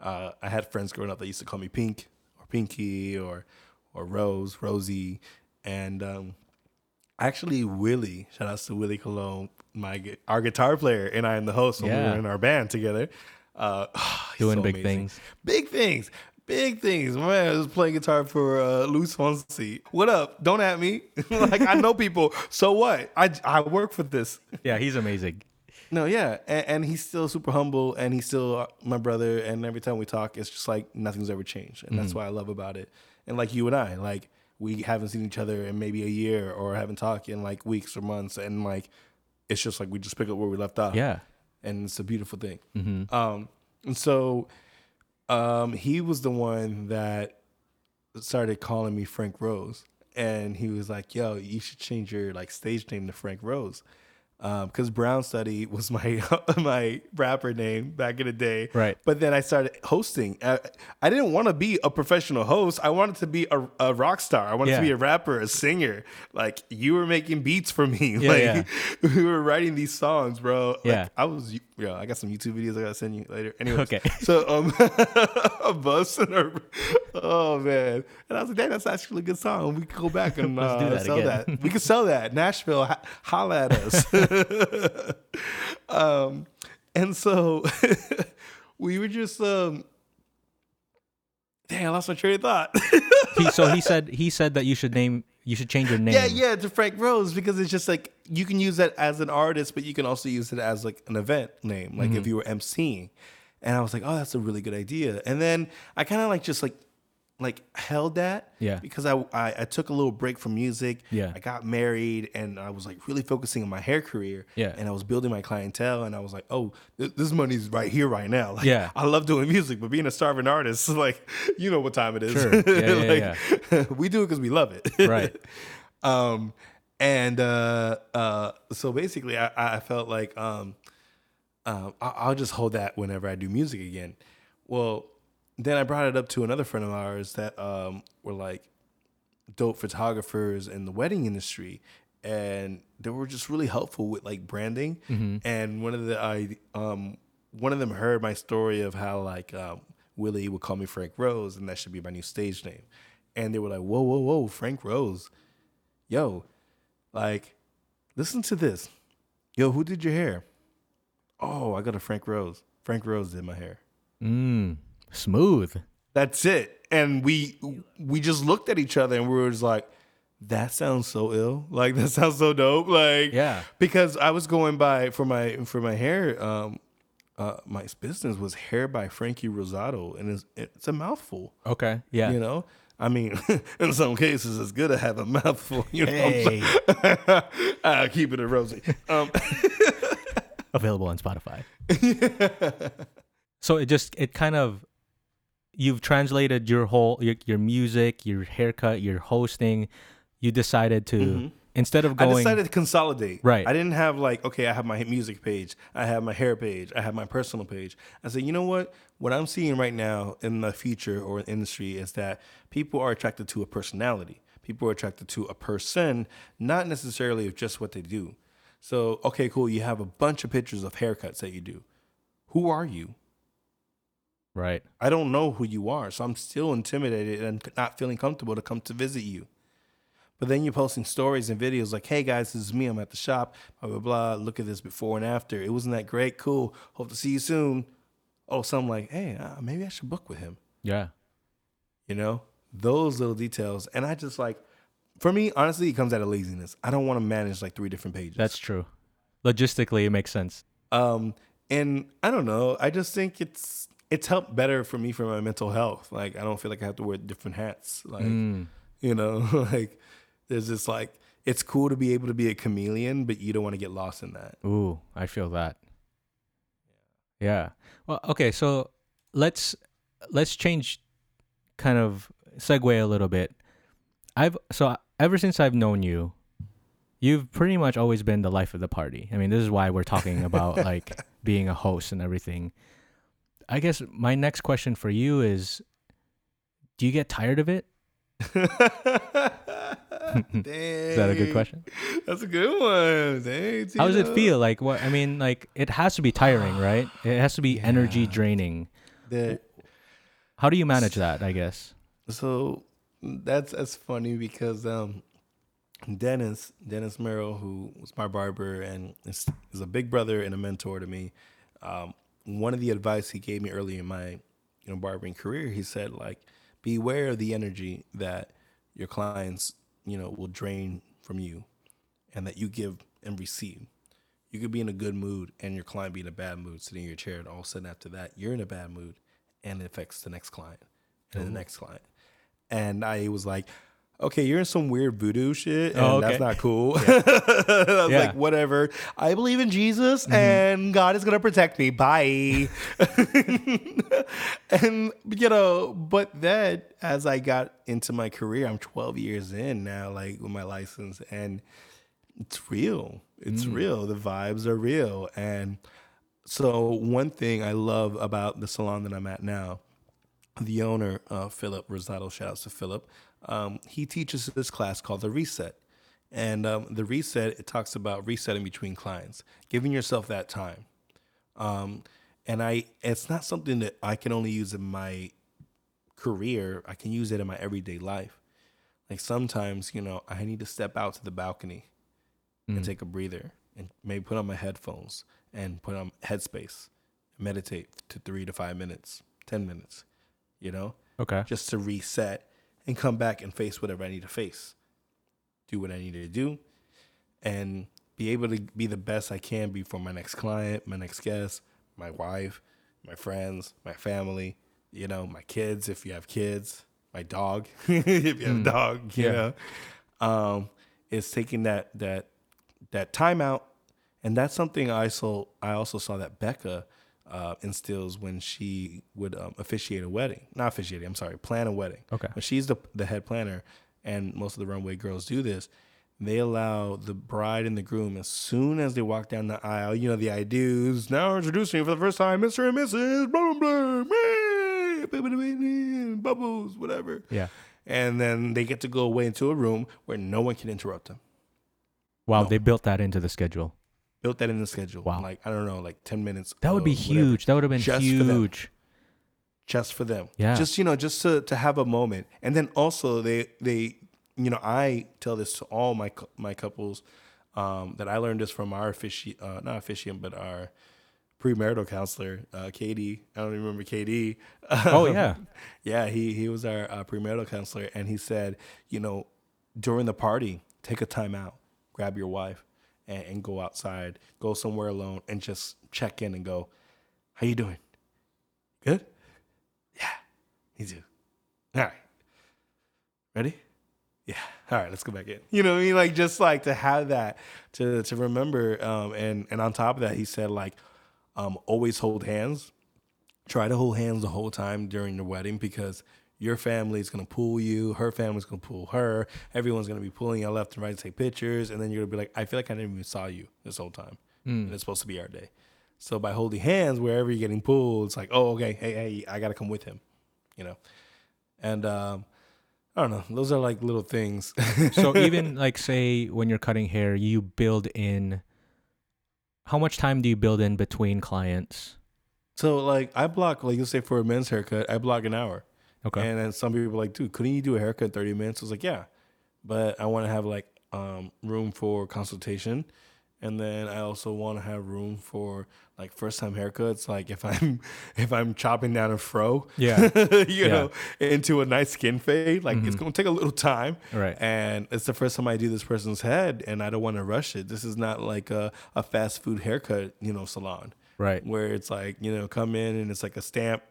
uh, I had friends growing up that used to call me Pink or Pinky or or Rose, Rosie, and um, actually Willie. Shout out to Willie Cologne, my our guitar player, and I am the host when we were in our band together. Uh, he's Doing so big amazing. things. Big things. Big things. Man was playing guitar for uh, Luis Fonsi. What up? Don't at me. like I know people. So what? I I work for this. Yeah, he's amazing. No, yeah, and, and he's still super humble, and he's still my brother. And every time we talk, it's just like nothing's ever changed, and that's what I love about it. And like you and I, like we haven't seen each other in maybe a year, or haven't talked in like weeks or months, and like it's just like we just pick up where we left off. Yeah. and it's a beautiful thing. Mm-hmm. Um, and so um, he was the one that started calling me Frank Rose, and he was like, "Yo, you should change your like stage name to Frank Rose." Because Brown Study was my my rapper name back in the day, Right. But then I started hosting. I, I didn't want to be a professional host. I wanted to be a, a rock star. I wanted Yeah. to be a rapper, a singer. Like you were making beats for me. Yeah, like yeah. we were writing these songs, bro. Like, Yeah. I was, yeah, I got some YouTube videos I gotta send you later. Anyway, Okay. So, um, a bus and a, oh man, and I was like, "Dang, that's actually a good song. We could go back and Let's do uh, that sell again." that. We could sell that. Nashville, ho- holla at us." um, and so we were just, um, dang, I lost my train of thought. He, so he said he said that you should name you should change your name. Yeah, yeah, to Frank Rose because it's just like you can use that as an artist, but you can also use it as like an event name, like Mm-hmm. if you were emceeing. And I was like, oh, that's a really good idea. And then I kind of like just like like held that, Yeah. because I, I I took a little break from music. Yeah. I got married, and I was like really focusing on my hair career. Yeah. and I was building my clientele, and I was like, oh, th- this money's right here, right now. Like, Yeah. I love doing music, but being a starving artist, like you know what time it is. Sure. Yeah, yeah, like, we do it because we love it. Right. um, and uh, uh, so basically, I, I felt like um, um, I- I'll just hold that whenever I do music again. Well, then I brought it up to another friend of ours that um, were like dope photographers in the wedding industry, and they were just really helpful with like branding. And one of the I um, one of them heard my story of how like um, Willie would call me Frank Rose, and that should be my new stage name. And they were like, "Whoa, whoa, whoa, Frank Rose, yo." Like, listen to this. Yo, who did your hair? Oh, I got a Frank Rose. Frank Rose did my hair. Mm, smooth. That's it. And we we just looked at each other and we were just like, that sounds so ill. Like that sounds so dope. Like Yeah. because I was going by for my for my hair. Um, uh, my business was hair by Frankie Rosado, and it's it's a mouthful. Okay. Yeah. You know, I mean, in some cases, it's good to have a mouthful. You know, Hey. uh, keep it a rosy. Um, Available on Spotify. so it just it kind of you've translated your whole your, your music, your haircut, your hosting. You decided to instead of Mm-hmm. I going decided to consolidate. Right. I didn't have like, okay, I have my music page, I have my hair page, I have my personal page. I said, you know what? What I'm seeing right now in the future or industry is that people are attracted to a personality. People are attracted to a person, not necessarily of just what they do. So, okay, cool. You have a bunch of pictures of haircuts that you do. Who are you? Right. I don't know who you are, so I'm still intimidated and not feeling comfortable to come to visit you. But then you're posting stories and videos like, "Hey guys, this is me. I'm at the shop. Blah blah blah. Look at this before and after. It wasn't that great. Cool. Hope to see you soon." Oh, something like, "Hey, uh, maybe I should book with him." Yeah. You know, those little details. And I just like, for me, honestly, it comes out of laziness. I don't want to manage like three different pages. That's true. Logistically, it makes sense. Um, and I don't know. I just think it's it's helped better for me for my mental health. Like I don't feel like I have to wear different hats. Like Mm. you know, like there's just like it's cool to be able to be a chameleon, but you don't want to get lost in that. Ooh, I feel that. Yeah. Well, okay, so let's let's change kind of segue a little bit. I've so ever since I've known you, you've pretty much always been the life of the party. I mean, this is why we're talking about like being a host and everything. I guess my next question for you is do you get tired of it? Is that a good question? That's a good one. Dang, How does it feel? Like what I mean, like it has to be tiring, right? It has to be energy draining. The- How do you manage that? I guess. So that's that's funny because um, Dennis Dennis Merrill, who was my barber and is, is a big brother and a mentor to me. Um, one of the advice he gave me early in my you know barbering career, he said like, beware of the energy that your clients you know will drain from you, and that you give and receive. You could be in a good mood and your client be in a bad mood, sitting in your chair, and all of a sudden after that, you're in a bad mood, and it affects the next client and the mm-hmm. next client. And I was like, okay, you're in some weird voodoo shit, and Oh, that's not cool. I was Yeah. like, whatever. I believe in Jesus, and God is gonna protect me. Bye. and you know, but then as I got into my career, I'm 12 years in now, like with my license, and it's real. It's real. The vibes are real, and so one thing I love about the salon that I'm at now, the owner, uh, Philip Rosato, shout outs to Philip. Um, he teaches this class called the Reset, and um, the Reset it talks about resetting between clients, giving yourself that time. Um, and I, it's not something that I can only use in my career. I can use it in my everyday life. Like sometimes, you know, I need to step out to the balcony and take a breather and maybe put on my headphones and put on headspace, meditate to three to five minutes, 10 minutes, you know, Okay. just to reset and come back and face whatever I need to face, do what I need to do, and be able to be the best I can be for my next client, my next guest, my wife, my friends, my family, you know, my kids, if you have kids, my dog, if you have a dog, you Yeah. know, um, is taking that, that, that time out. And that's something I saw, I also saw that Becca, uh, instills when she would um, officiate a wedding. Not officiate, I'm sorry, plan a wedding. Okay. When she's the the head planner, and most of the runway girls do this, they allow the bride and the groom as soon as they walk down the aisle. You know the I do's. Now introducing you for the first time, Mr. and Mrs. Blah blah blah, bubbles, whatever. Yeah. And then they get to go away into a room where no one can interrupt them. Wow, No. they built that into the schedule. Built that in the schedule. Wow. Like I don't know, like ten minutes. That would be whatever. huge. That would have been Just for huge. just for them. Yeah. Just you know, just to to have a moment. And then also they they you know, I tell this to all my my couples um, that I learned this from our offici- uh, not officiant, but our premarital counselor, uh, Katie. I don't even remember Katie. Oh, yeah. yeah. He he was our uh, premarital counselor, and he said, you know, during the party, take a time out, grab your wife, and, and go outside, go somewhere alone, and just check in and go, how you doing? Good. Yeah, me too. All right. Ready? Yeah. All right, let's go back in. You know what I mean? Like just like to have that to to remember. Um and and on top of that, he said like um always hold hands. Try to hold hands the whole time during the wedding because your family's gonna pull you, her family's gonna pull her, everyone's gonna be pulling you left and right to take pictures, and then you're gonna be like, I feel like I never even saw you this whole time. And it's supposed to be our day. So by holding hands wherever you're getting pulled, it's like, oh, okay, hey, hey, I gotta come with him, you know. And um, I don't know, those are like little things. so even like say when you're cutting hair, you build in how much time do you build in between clients? so like I block, like let's say for a men's haircut, I block an hour. Okay. And then some people are like, dude, couldn't you do a haircut in 30 minutes? I was like, yeah, but I want to have like um, room for consultation. And then I also want to have room for like first time haircuts. Like if I'm if I'm chopping down a fro, Yeah. you know, into a nice skin fade, like it's Mhm. gonna take a little time. right. And it's the first time I do this person's head, and I don't want to rush it. This is not like a, a fast food haircut, you know, salon Right. where it's like you know come in and it's like a stamp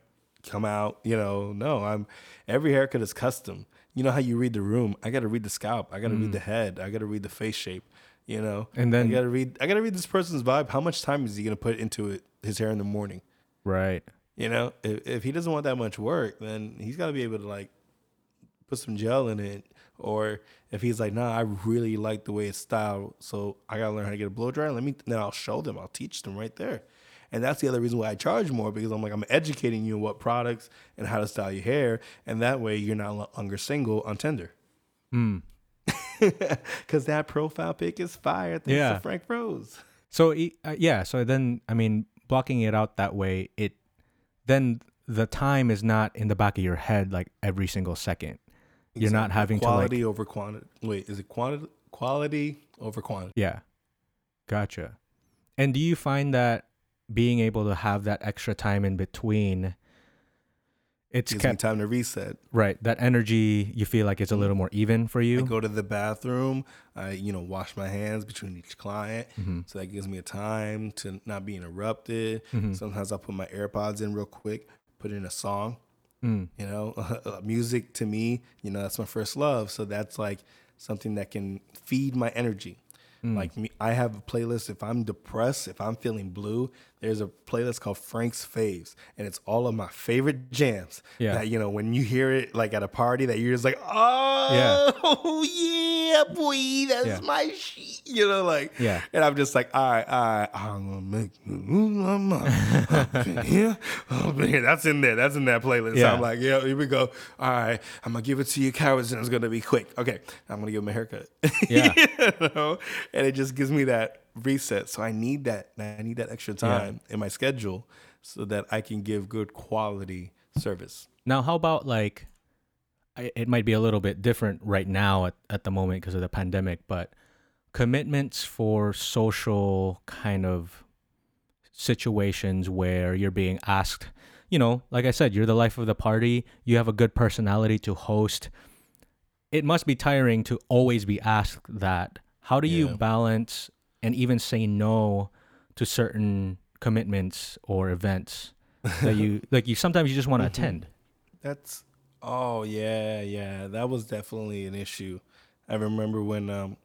come out you know no i'm every haircut is custom. You know how you read the room? I gotta read the scalp. I gotta read the mm. head. I gotta read the face shape you know? And then i gotta read i gotta read this person's vibe. How much time is he gonna put into it his hair in the morning? Right. you know if, if he doesn't want that much work then he's gotta be able to like put some gel in it. Or if he's like nah i really like the way it's styled so i gotta learn how to get a blow dryer. Let me then i'll show them. I'll teach them right there and that's the other reason why i charge more because i'm like i'm educating you on what products and how to style your hair and that way you're not longer single on tinder Mm. because that profile pic is fire thanks Yeah. to frank rose So uh, yeah, so then I mean, blocking it out that way, it then the time is not in the back of your head like every single second. You're not Exactly. having to quality over quantity wait is it quantity quality over quantity Yeah. Gotcha. And do you find that being able to have that extra time in between it's gives me time to reset right, that energy you feel like it's a little more even for you. I go to the bathroom. I, you know, wash my hands between each client. Mhm. So that gives me a time to not be interrupted. Mhm. Sometimes I'll put my AirPods in real quick, put in a song. Mm. You know, music to me, you know, that's my first love. So that's like something that can feed my energy. Mm. Like me, I have a playlist. If I'm depressed, if I'm feeling blue, there's a playlist called Frank's Faves, and it's all of my favorite jams. Yeah. That you know, when you hear it like at a party, that you're just like, oh yeah, boy, that's Yeah. my shit. You know, like Yeah. And I'm just like, all right, all right, I'm gonna make you mind. Up in here, up in here. That's in there. That's in that playlist. Yeah. I'm like, yeah, here we go. All right, I'm gonna give it to you, cowards, and it's gonna be quick. Okay, I'm gonna give him a haircut. Yeah. you know, and it just gives me that reset. So I need that. I need that extra time in my schedule so that I can give good quality service. Now, how about like, it might be a little bit different right now at, at the moment because of the pandemic, but commitments for social kind of situations where you're being asked, you know, like I said, you're the life of the party, you have a good personality to host. It must be tiring to always be asked that. How do you balance and even say no to certain commitments or events that you like you sometimes you just want to Mhm. attend That's oh yeah, yeah. That was definitely an issue. I remember when um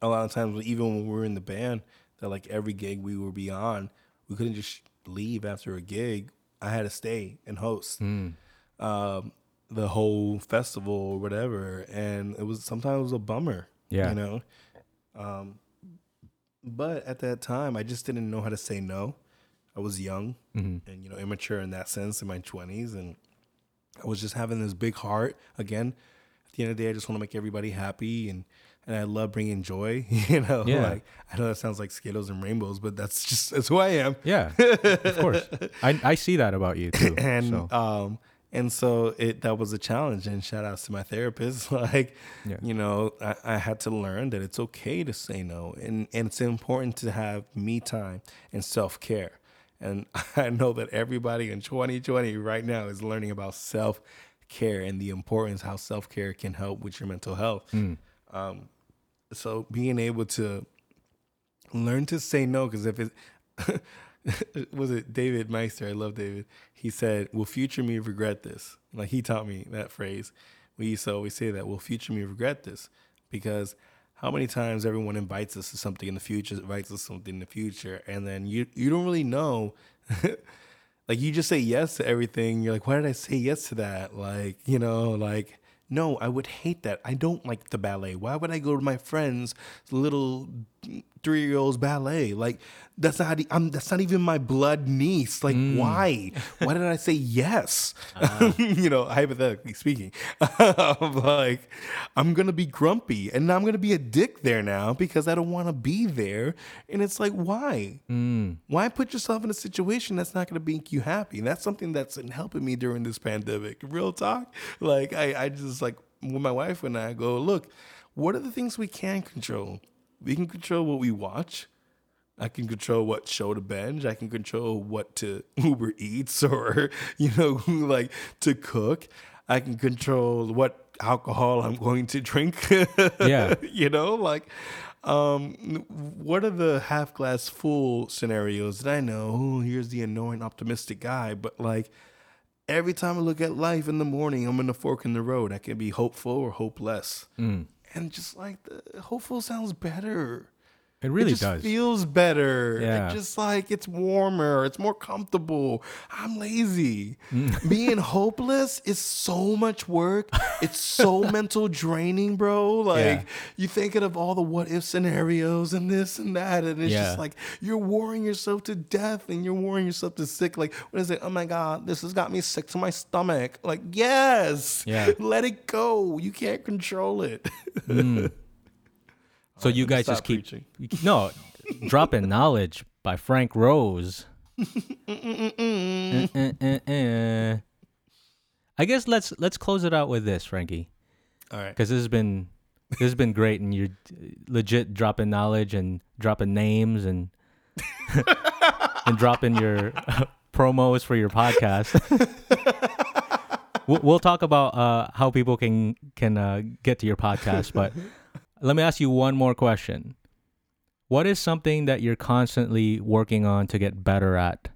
a lot of times even when we were in the band, that like every gig we would be on, we couldn't just leave after a gig. I had to stay and host Mm. um the whole festival or whatever. And it was sometimes it was a bummer. Yeah. You know? Um but at that time I just didn't know how to say no. I was young hmm and you know immature in that sense in my 20s and i was just having this big heart again at the end of the day i just want to make everybody happy and and i love bringing joy you know Yeah. like i know that sounds like skittles and rainbows but that's just that's who i am Yeah, of course. I, I see that about you too. and so. um And so it that was a challenge. And shout outs to my therapist. Like, Yeah. you know, I, I had to learn that it's okay to say no. And and it's important to have me time and self care. And I know that everybody in 2020 right now is learning about self care and the importance how self care can help with your mental health. Um, so being able to learn to say no, because if it was it David Meister, I love David. He said, "Will future me regret this?" Like he taught me that phrase. We used to always say that. Will future me regret this? Because how many times everyone invites us to something in the future, invites us to something in the future, and then you you don't really know. like you just say yes to everything. You're like, why did I say yes to that? Like you know, like no, I would hate that. I don't like the ballet. Why would I go to my friend's little three year old's ballet? Like that's not I'm that's not even my blood niece. Like mm. why? Why did I say yes? Uh-huh. you know, hypothetically speaking, I'm like I'm gonna be grumpy and I'm gonna be a dick there now because I don't want to be there. And it's like why? Mm. Why put yourself in a situation that's not gonna make you happy? And that's something that's been helping me during this pandemic. Real talk. Like I, I just like with my wife and I go, look, what are the things we can control? We can control what we watch. I can control what show to binge. I can control what to Uber Eats or, you know, like to cook. I can control what alcohol I'm going to drink. Yeah. you know, like, um, what are the half glass full scenarios that I know? Oh, here's the annoying optimistic guy, but like, every time I look at life in the morning, I'm in a fork in the road. I can be hopeful or hopeless. Mm. And just like the hopeful sounds better. It really it just does. feels better. Yeah. It just like it's warmer, it's more comfortable. I'm lazy. Mm. Being hopeless is so much work. It's so mental draining, bro. Like Yeah. you thinking of all the what if scenarios and this and that, and it's Yeah. just like you're worrying yourself to death and you're worrying yourself to sick. Like, what is it? Oh my god, this has got me sick to my stomach. Like, yes. Yeah. Let it go. You can't control it. so you guys just keep preaching. no dropping knowledge by Frank Rose. I guess let's let's close it out with this, Frankie, All right. because this has been this has been great, and you're legit dropping knowledge and dropping names and and dropping your promos for your podcast. we'll, we'll talk about uh, how people can can uh, get to your podcast, but let me ask you one more question. What is something that you're constantly working on to get better at?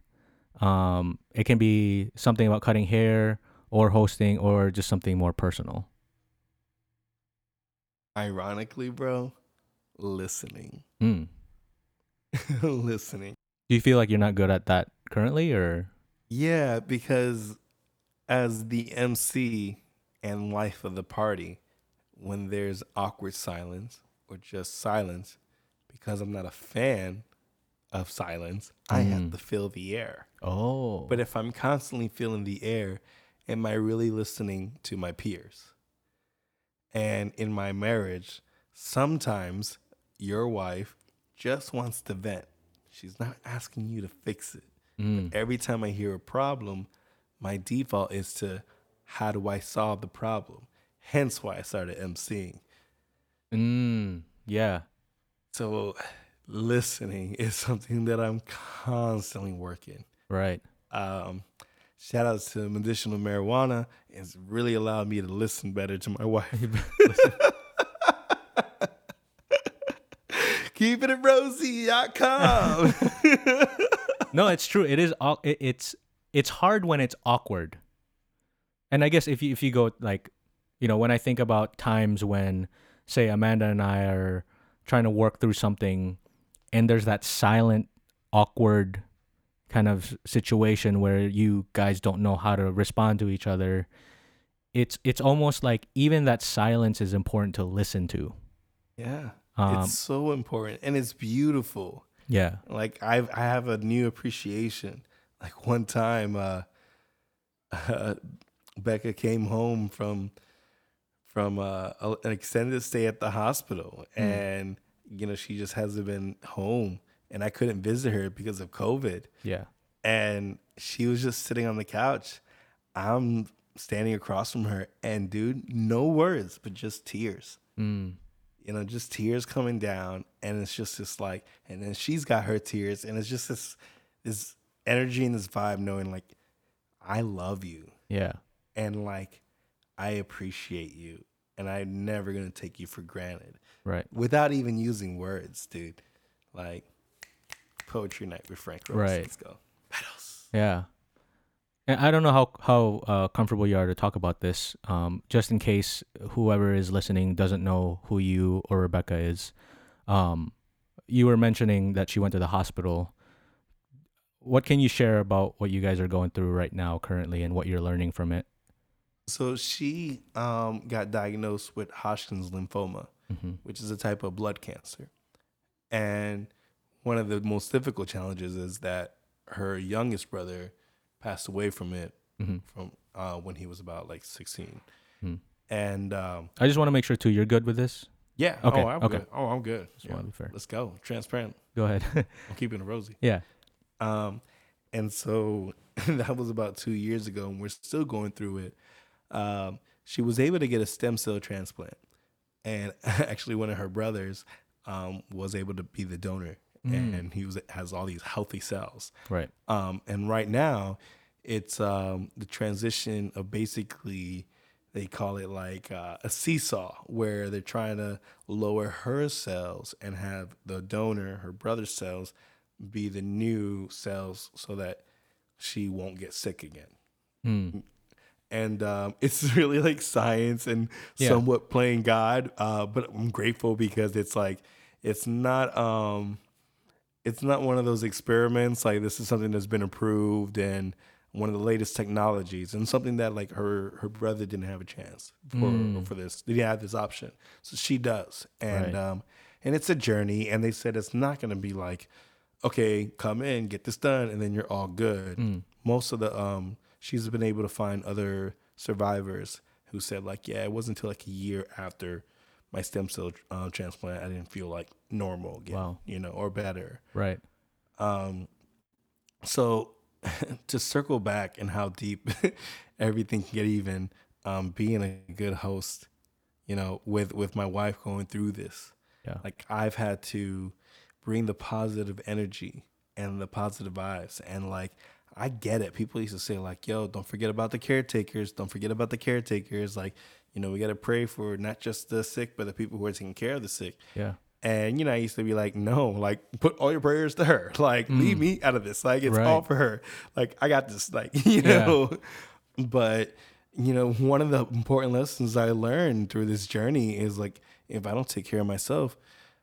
Um, it can be something about cutting hair or hosting or just something more personal. Ironically, bro, listening. Mm. listening. Do you feel like you're not good at that currently or Yeah, because as the MC and life of the party, when there's awkward silence or just silence, because I'm not a fan of silence, I have Mm. to fill the air. Oh. But if I'm constantly filling the air, am I really listening to my peers? And in my marriage, sometimes your wife just wants to vent. She's not asking you to fix it. Mm. Every time I hear a problem, my default is to how do I solve the problem? Hence why I started emceeing. Mm. Yeah. So listening is something that I'm constantly working. Right. Um, shout out to medicinal marijuana. It's really allowed me to listen better to my wife. Keep it at rosie.com. no, it's true. It is. it's it's hard when it's awkward. And I guess if you if you go like, you know, when I think about times when, say, Amanda and I are trying to work through something, and there's that silent, awkward kind of situation where you guys don't know how to respond to each other. It's it's almost like even that silence is important to listen to. yeah. Um, it's so important and it's beautiful. yeah. like I've I have a new appreciation. Like one time, uh, Becca came home from from uh, a- an extended stay at the hospital, and you know she just hasn't been home, and I couldn't visit her because of COVID, Yeah. and she was just sitting on the couch. I'm standing across from her, and dude, no words, but just tears. Mm. You know, just tears coming down, and it's just this like, and then she's got her tears, and it's just this this energy and this vibe, knowing like, I love you, Yeah. and like, I appreciate you, and I'm never gonna take you for granted Right. without even using words, dude. Like, poetry night with Frank Rose. Right. Let's go. Battles. Yeah. And I don't know how how uh, comfortable you are to talk about this. Um, just in case whoever is listening doesn't know who you or Rebecca is. Um, you were mentioning that she went to the hospital. What can you share about what you guys are going through right now, currently, and what you're learning from it? So she um, got diagnosed with Hodgkin's lymphoma, Mm-hmm. which is a type of blood cancer. And one of the most difficult challenges is that her youngest brother passed away from it Mm-hmm. from uh, when he was about like 16. Hmm. And um, I just want to make sure too. You're good with this. yeah, Okay, oh, I'm okay. good. Oh, I'm good. Just Yeah. want to be fair. Let's go. Transparent. Go ahead. I'm keeping it rosy. yeah. Um, and so that was about two years ago, and we're still going through it. Um, she was able to get a stem cell transplant, and actually, one of her brothers um, was able to be the donor, Mm. and he was has all these healthy cells. Right. Um, and right now, it's um, the transition of basically they call it like uh, a seesaw, where they're trying to lower her cells and have the donor, her brother's cells, be the new cells, so that she won't get sick again. Mm. And um, it's really like science and Yeah. somewhat playing God, uh, but I'm grateful because it's like it's not um, it's not one of those experiments like this is something that's been approved and one of the latest technologies and something that like her her brother didn't have a chance for Mm. for this they didn't have this option so she does and Right. um and it's a journey and they said it's not going to be like okay come in get this done and then you're all good Mm. most of the um she's been able to find other survivors who said like yeah it wasn't until like a year after my stem cell uh, transplant i didn't feel like normal again Wow. you know or better Right. um so to circle back and how deep everything can get even um being a good host you know with with my wife going through this Yeah. like i've had to bring the positive energy and the positive vibes and like i get it people used to say like yo don't forget about the caretakers don't forget about the caretakers like you know we got to pray for not just the sick but the people who are taking care of the sick Yeah. and you know, I used to be like, no, like put all your prayers to her. Like leave me out of this. Like it's Right. all for her. Like I got this. Like you Yeah. know. But you know, one of the important lessons I learned through this journey is like, if I don't take care of myself,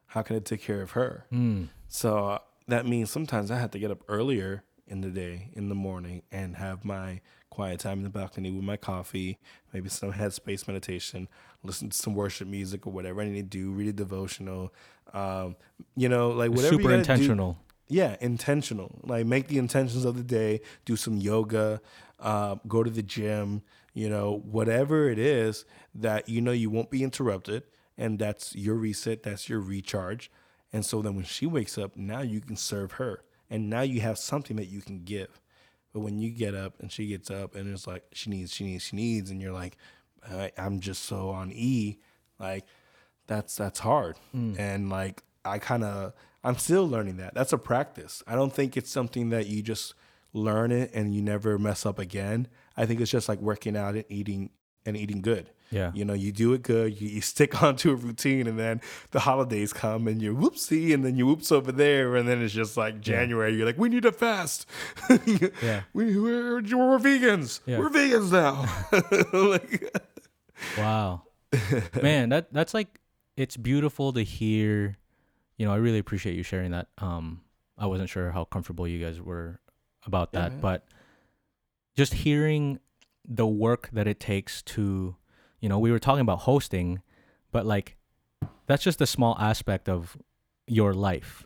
how can I take care of her? Mm. So that means sometimes I have to get up earlier in the day, in the morning, and have my quiet time in the balcony with my coffee, maybe some headspace meditation, listen to some worship music or whatever I need to do, read a devotional, um, you know, like whatever. you Super gotta do- intentional. yeah, intentional. Like make the intentions of the day, do some yoga, uh, go to the gym, you know, whatever it is that you know you won't be interrupted and that's your reset, that's your recharge. And so then when she wakes up, now you can serve her. And now you have something that you can give. But when you get up and she gets up and it's like she needs, she needs, she needs, and you're like, I, I'm just so on E, like that's that's hard. Hmm. And like I kind of I'm still learning that. That's a practice. I don't think it's something that you just learn it and you never mess up again. I think it's just like working out and eating and eating good. Yeah. You know, you do it good, you, you stick onto a routine, and then the holidays come and you whoopsie, and then you whoops over there, and then it's just like January. You're like, we need to fast. Yeah. we, we're, we're vegans. Yeah. We're vegans now. like, Wow. Man, that that's like it's beautiful to hear. You know, I really appreciate you sharing that. Um I wasn't sure how comfortable you guys were about that, man. but just hearing the work that it takes to, you know, we were talking about hosting, but like that's just a small aspect of your life.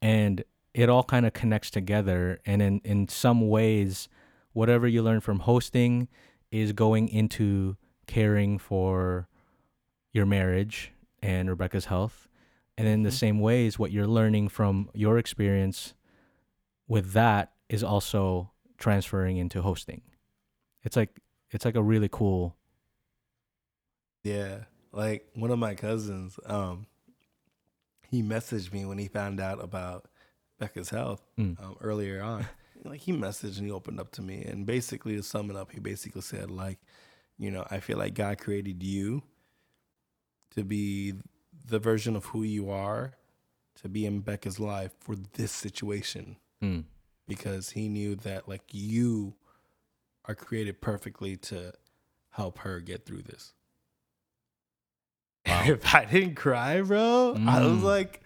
And it all kind of connects together and in in some ways whatever you learn from hosting is going into caring for your marriage and Rebecca's health. And in the Mhm. same ways, what you're learning from your experience with that is also transferring into hosting. It's like it's like a really cool. Yeah, like one of my cousins, um, he messaged me when he found out about Becca's health Mm. um, earlier on. like he messaged and he opened up to me, and basically to sum it up, he basically said like, you know, I feel like God created you to be the version of who you are, to be in Becca's life for this situation Mm. because he knew that like you are created perfectly to help her get through this. Wow. if I didn't cry, bro, I was Mm. like,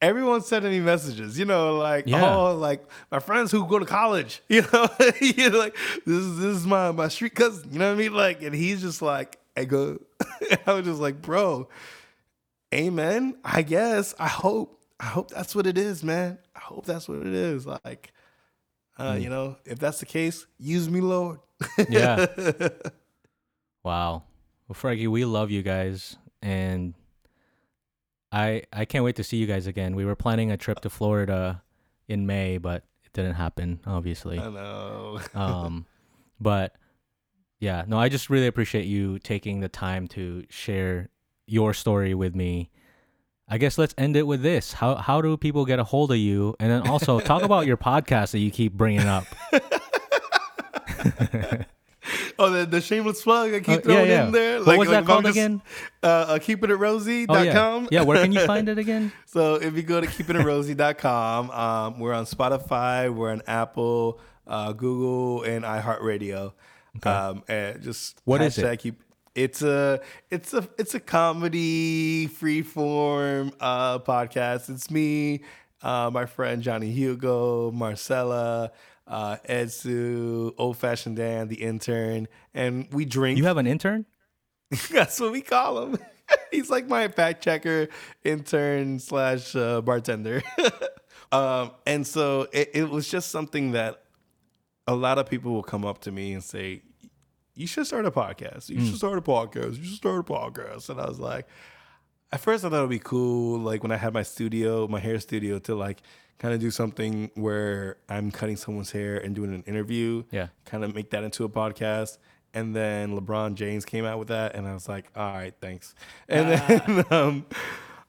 everyone sending me messages, you know, like, Yeah. oh, like my friends who go to college, you know, you know, like this is this is my my street cousin, you know what I mean? Like, and he's just like, I go, I was just like, bro, amen. I guess. I hope. I hope that's what it is, man. I hope that's what it is. Like, uh, Mm. you know, if that's the case, use me, Lord. Yeah. Wow. Well, Frankie, we love you guys, and I I can't wait to see you guys again. We were planning a trip to Florida in May, but it didn't happen, obviously. I know. um, but yeah, no, I just really appreciate you taking the time to share your story with me. I guess let's end it with this. How how do people get a hold of you? And then also talk about your podcast that you keep bringing up. oh, the, the shameless plug I keep Oh, throwing yeah, yeah. in there. What was if that called just, again? Uh, uh, keepingitRosie.com. Oh yeah, yeah. Where can you find it again? So if you go to keepingitRosie.com, um, we're on Spotify, we're on Apple, uh, Google, and iHeartRadio. Um, and just What is it? Keep, it's a it's a it's a comedy freeform uh, podcast. It's me, uh, my friend Johnny Hugo, Marcella, uh, Edsu, Old Fashioned Dan, the intern, and we drink. You have an intern? That's what we call him. He's like my fact checker, intern slash uh, bartender. um, and so it, it was just something that a lot of people will come up to me and say, "You should start a podcast. You should start a podcast. You should start a podcast." And I was like, at first I thought it'd be cool, like when I had my studio, my hair studio, to like kind of do something where I'm cutting someone's hair and doing an interview Yeah. kind of make that into a podcast. And then LeBron James came out with that, and I was like, all right, thanks. And then, um,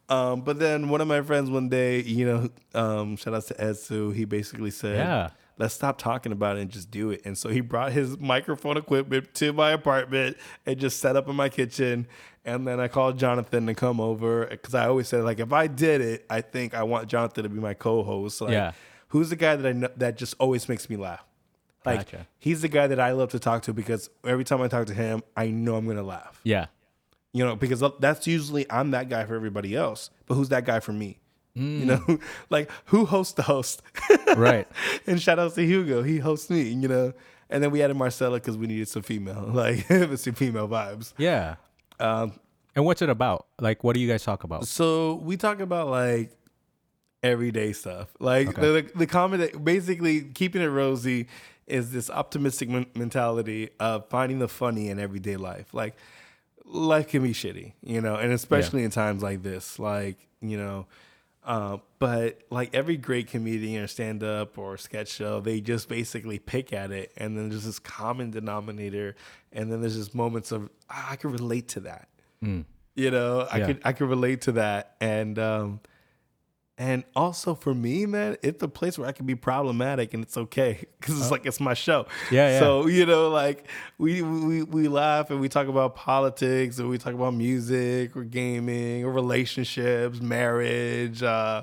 um, but then one of my friends one day, you know, um, shout out to Edsu, he basically said, Yeah. Let's stop talking about it and just do it. And so he brought his microphone equipment to my apartment and just set up in my kitchen. And then I called Jonathan to come over because I always said like if I did it, I think I want Jonathan to be my co-host. Like, Yeah. Who's the guy that I know that just always makes me laugh? Like Gotcha. he's the guy that I love to talk to because every time I talk to him, I know I'm gonna laugh. Yeah. You know, because uh, that's usually I'm that guy for everybody else, but who's that guy for me? You know, like who hosts the host? Right. and shout out to Hugo, he hosts me. You know, and then we added Marcella because we needed some female, like some female vibes. Yeah. Um, And what's it about? Like, what do you guys talk about? So we talk about like everyday stuff, like Okay. the, the comedy. Basically, keeping it rosy is this optimistic men- mentality of finding the funny in everyday life. Like life can be shitty, you know, and especially in times like this, like you know. Uh, but like every great comedian or stand up or sketch show, they just basically pick at it, and then there's this common denominator, and then there's just moments of ah, I can relate to that Mm. you know i Yeah. could i could relate to that and um and also for me man it's a place where i can be problematic and it's okay because it's like it's my show Yeah, yeah. so you know like we we we laugh and we talk about politics and we talk about music or gaming or relationships marriage uh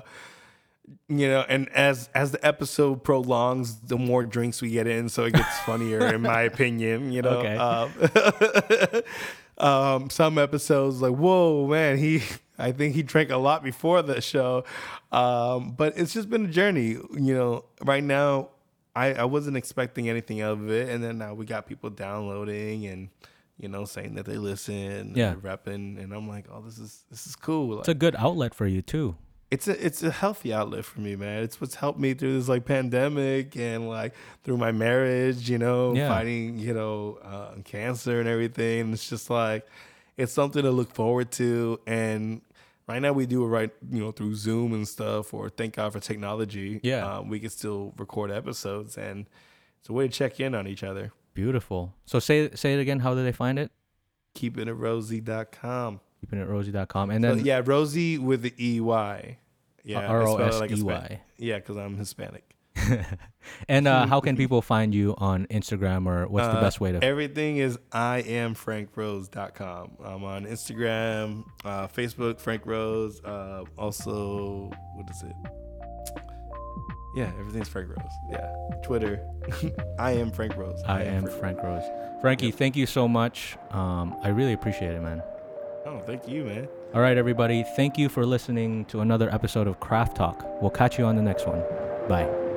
you know and as as the episode prolongs the more drinks we get in so it gets funnier in my opinion you know Okay. um, um, some episodes like, whoa, man, he, I think he drank a lot before the show. Um, but it's just been a journey, you know. Right now, I, I wasn't expecting anything out of it, and then now we got people downloading and you know saying that they listen, Yeah. and repping, and I'm like, oh, this is this is cool. It's a good outlet for you too. it's a it's a healthy outlet for me, man. It's what's helped me through this like pandemic and like through my marriage, you know, Yeah. fighting, you know, uh, cancer and everything. It's just like it's something to look forward to. And right now we do it right, you know, through Zoom and stuff. Or thank God for technology. Yeah. um, we can still record episodes, and it's a way to check in on each other. Beautiful. So say say it again. How do they find it? keepingitrosie.com. KeepingitRosie.com. And So, then yeah, Rosie with the E Y. Yeah, I R O spell it S like a E Yeah, because I'm Hispanic. And uh, how can people find you on Instagram or what's the Uh, best way to? Everything is I am frankrose.com. I'm on Instagram, uh, Facebook, Frank Rose. Uh, also, what is it? Yeah, everything's Frank Rose. Yeah, Twitter. I am Frank Rose. I am Frank Rose. Frankie, thank you so much. Um, I really appreciate it, man. Oh, thank you, man. All right, everybody. Thank you for listening to another episode of Craft Talk. We'll catch you on the next one. Bye.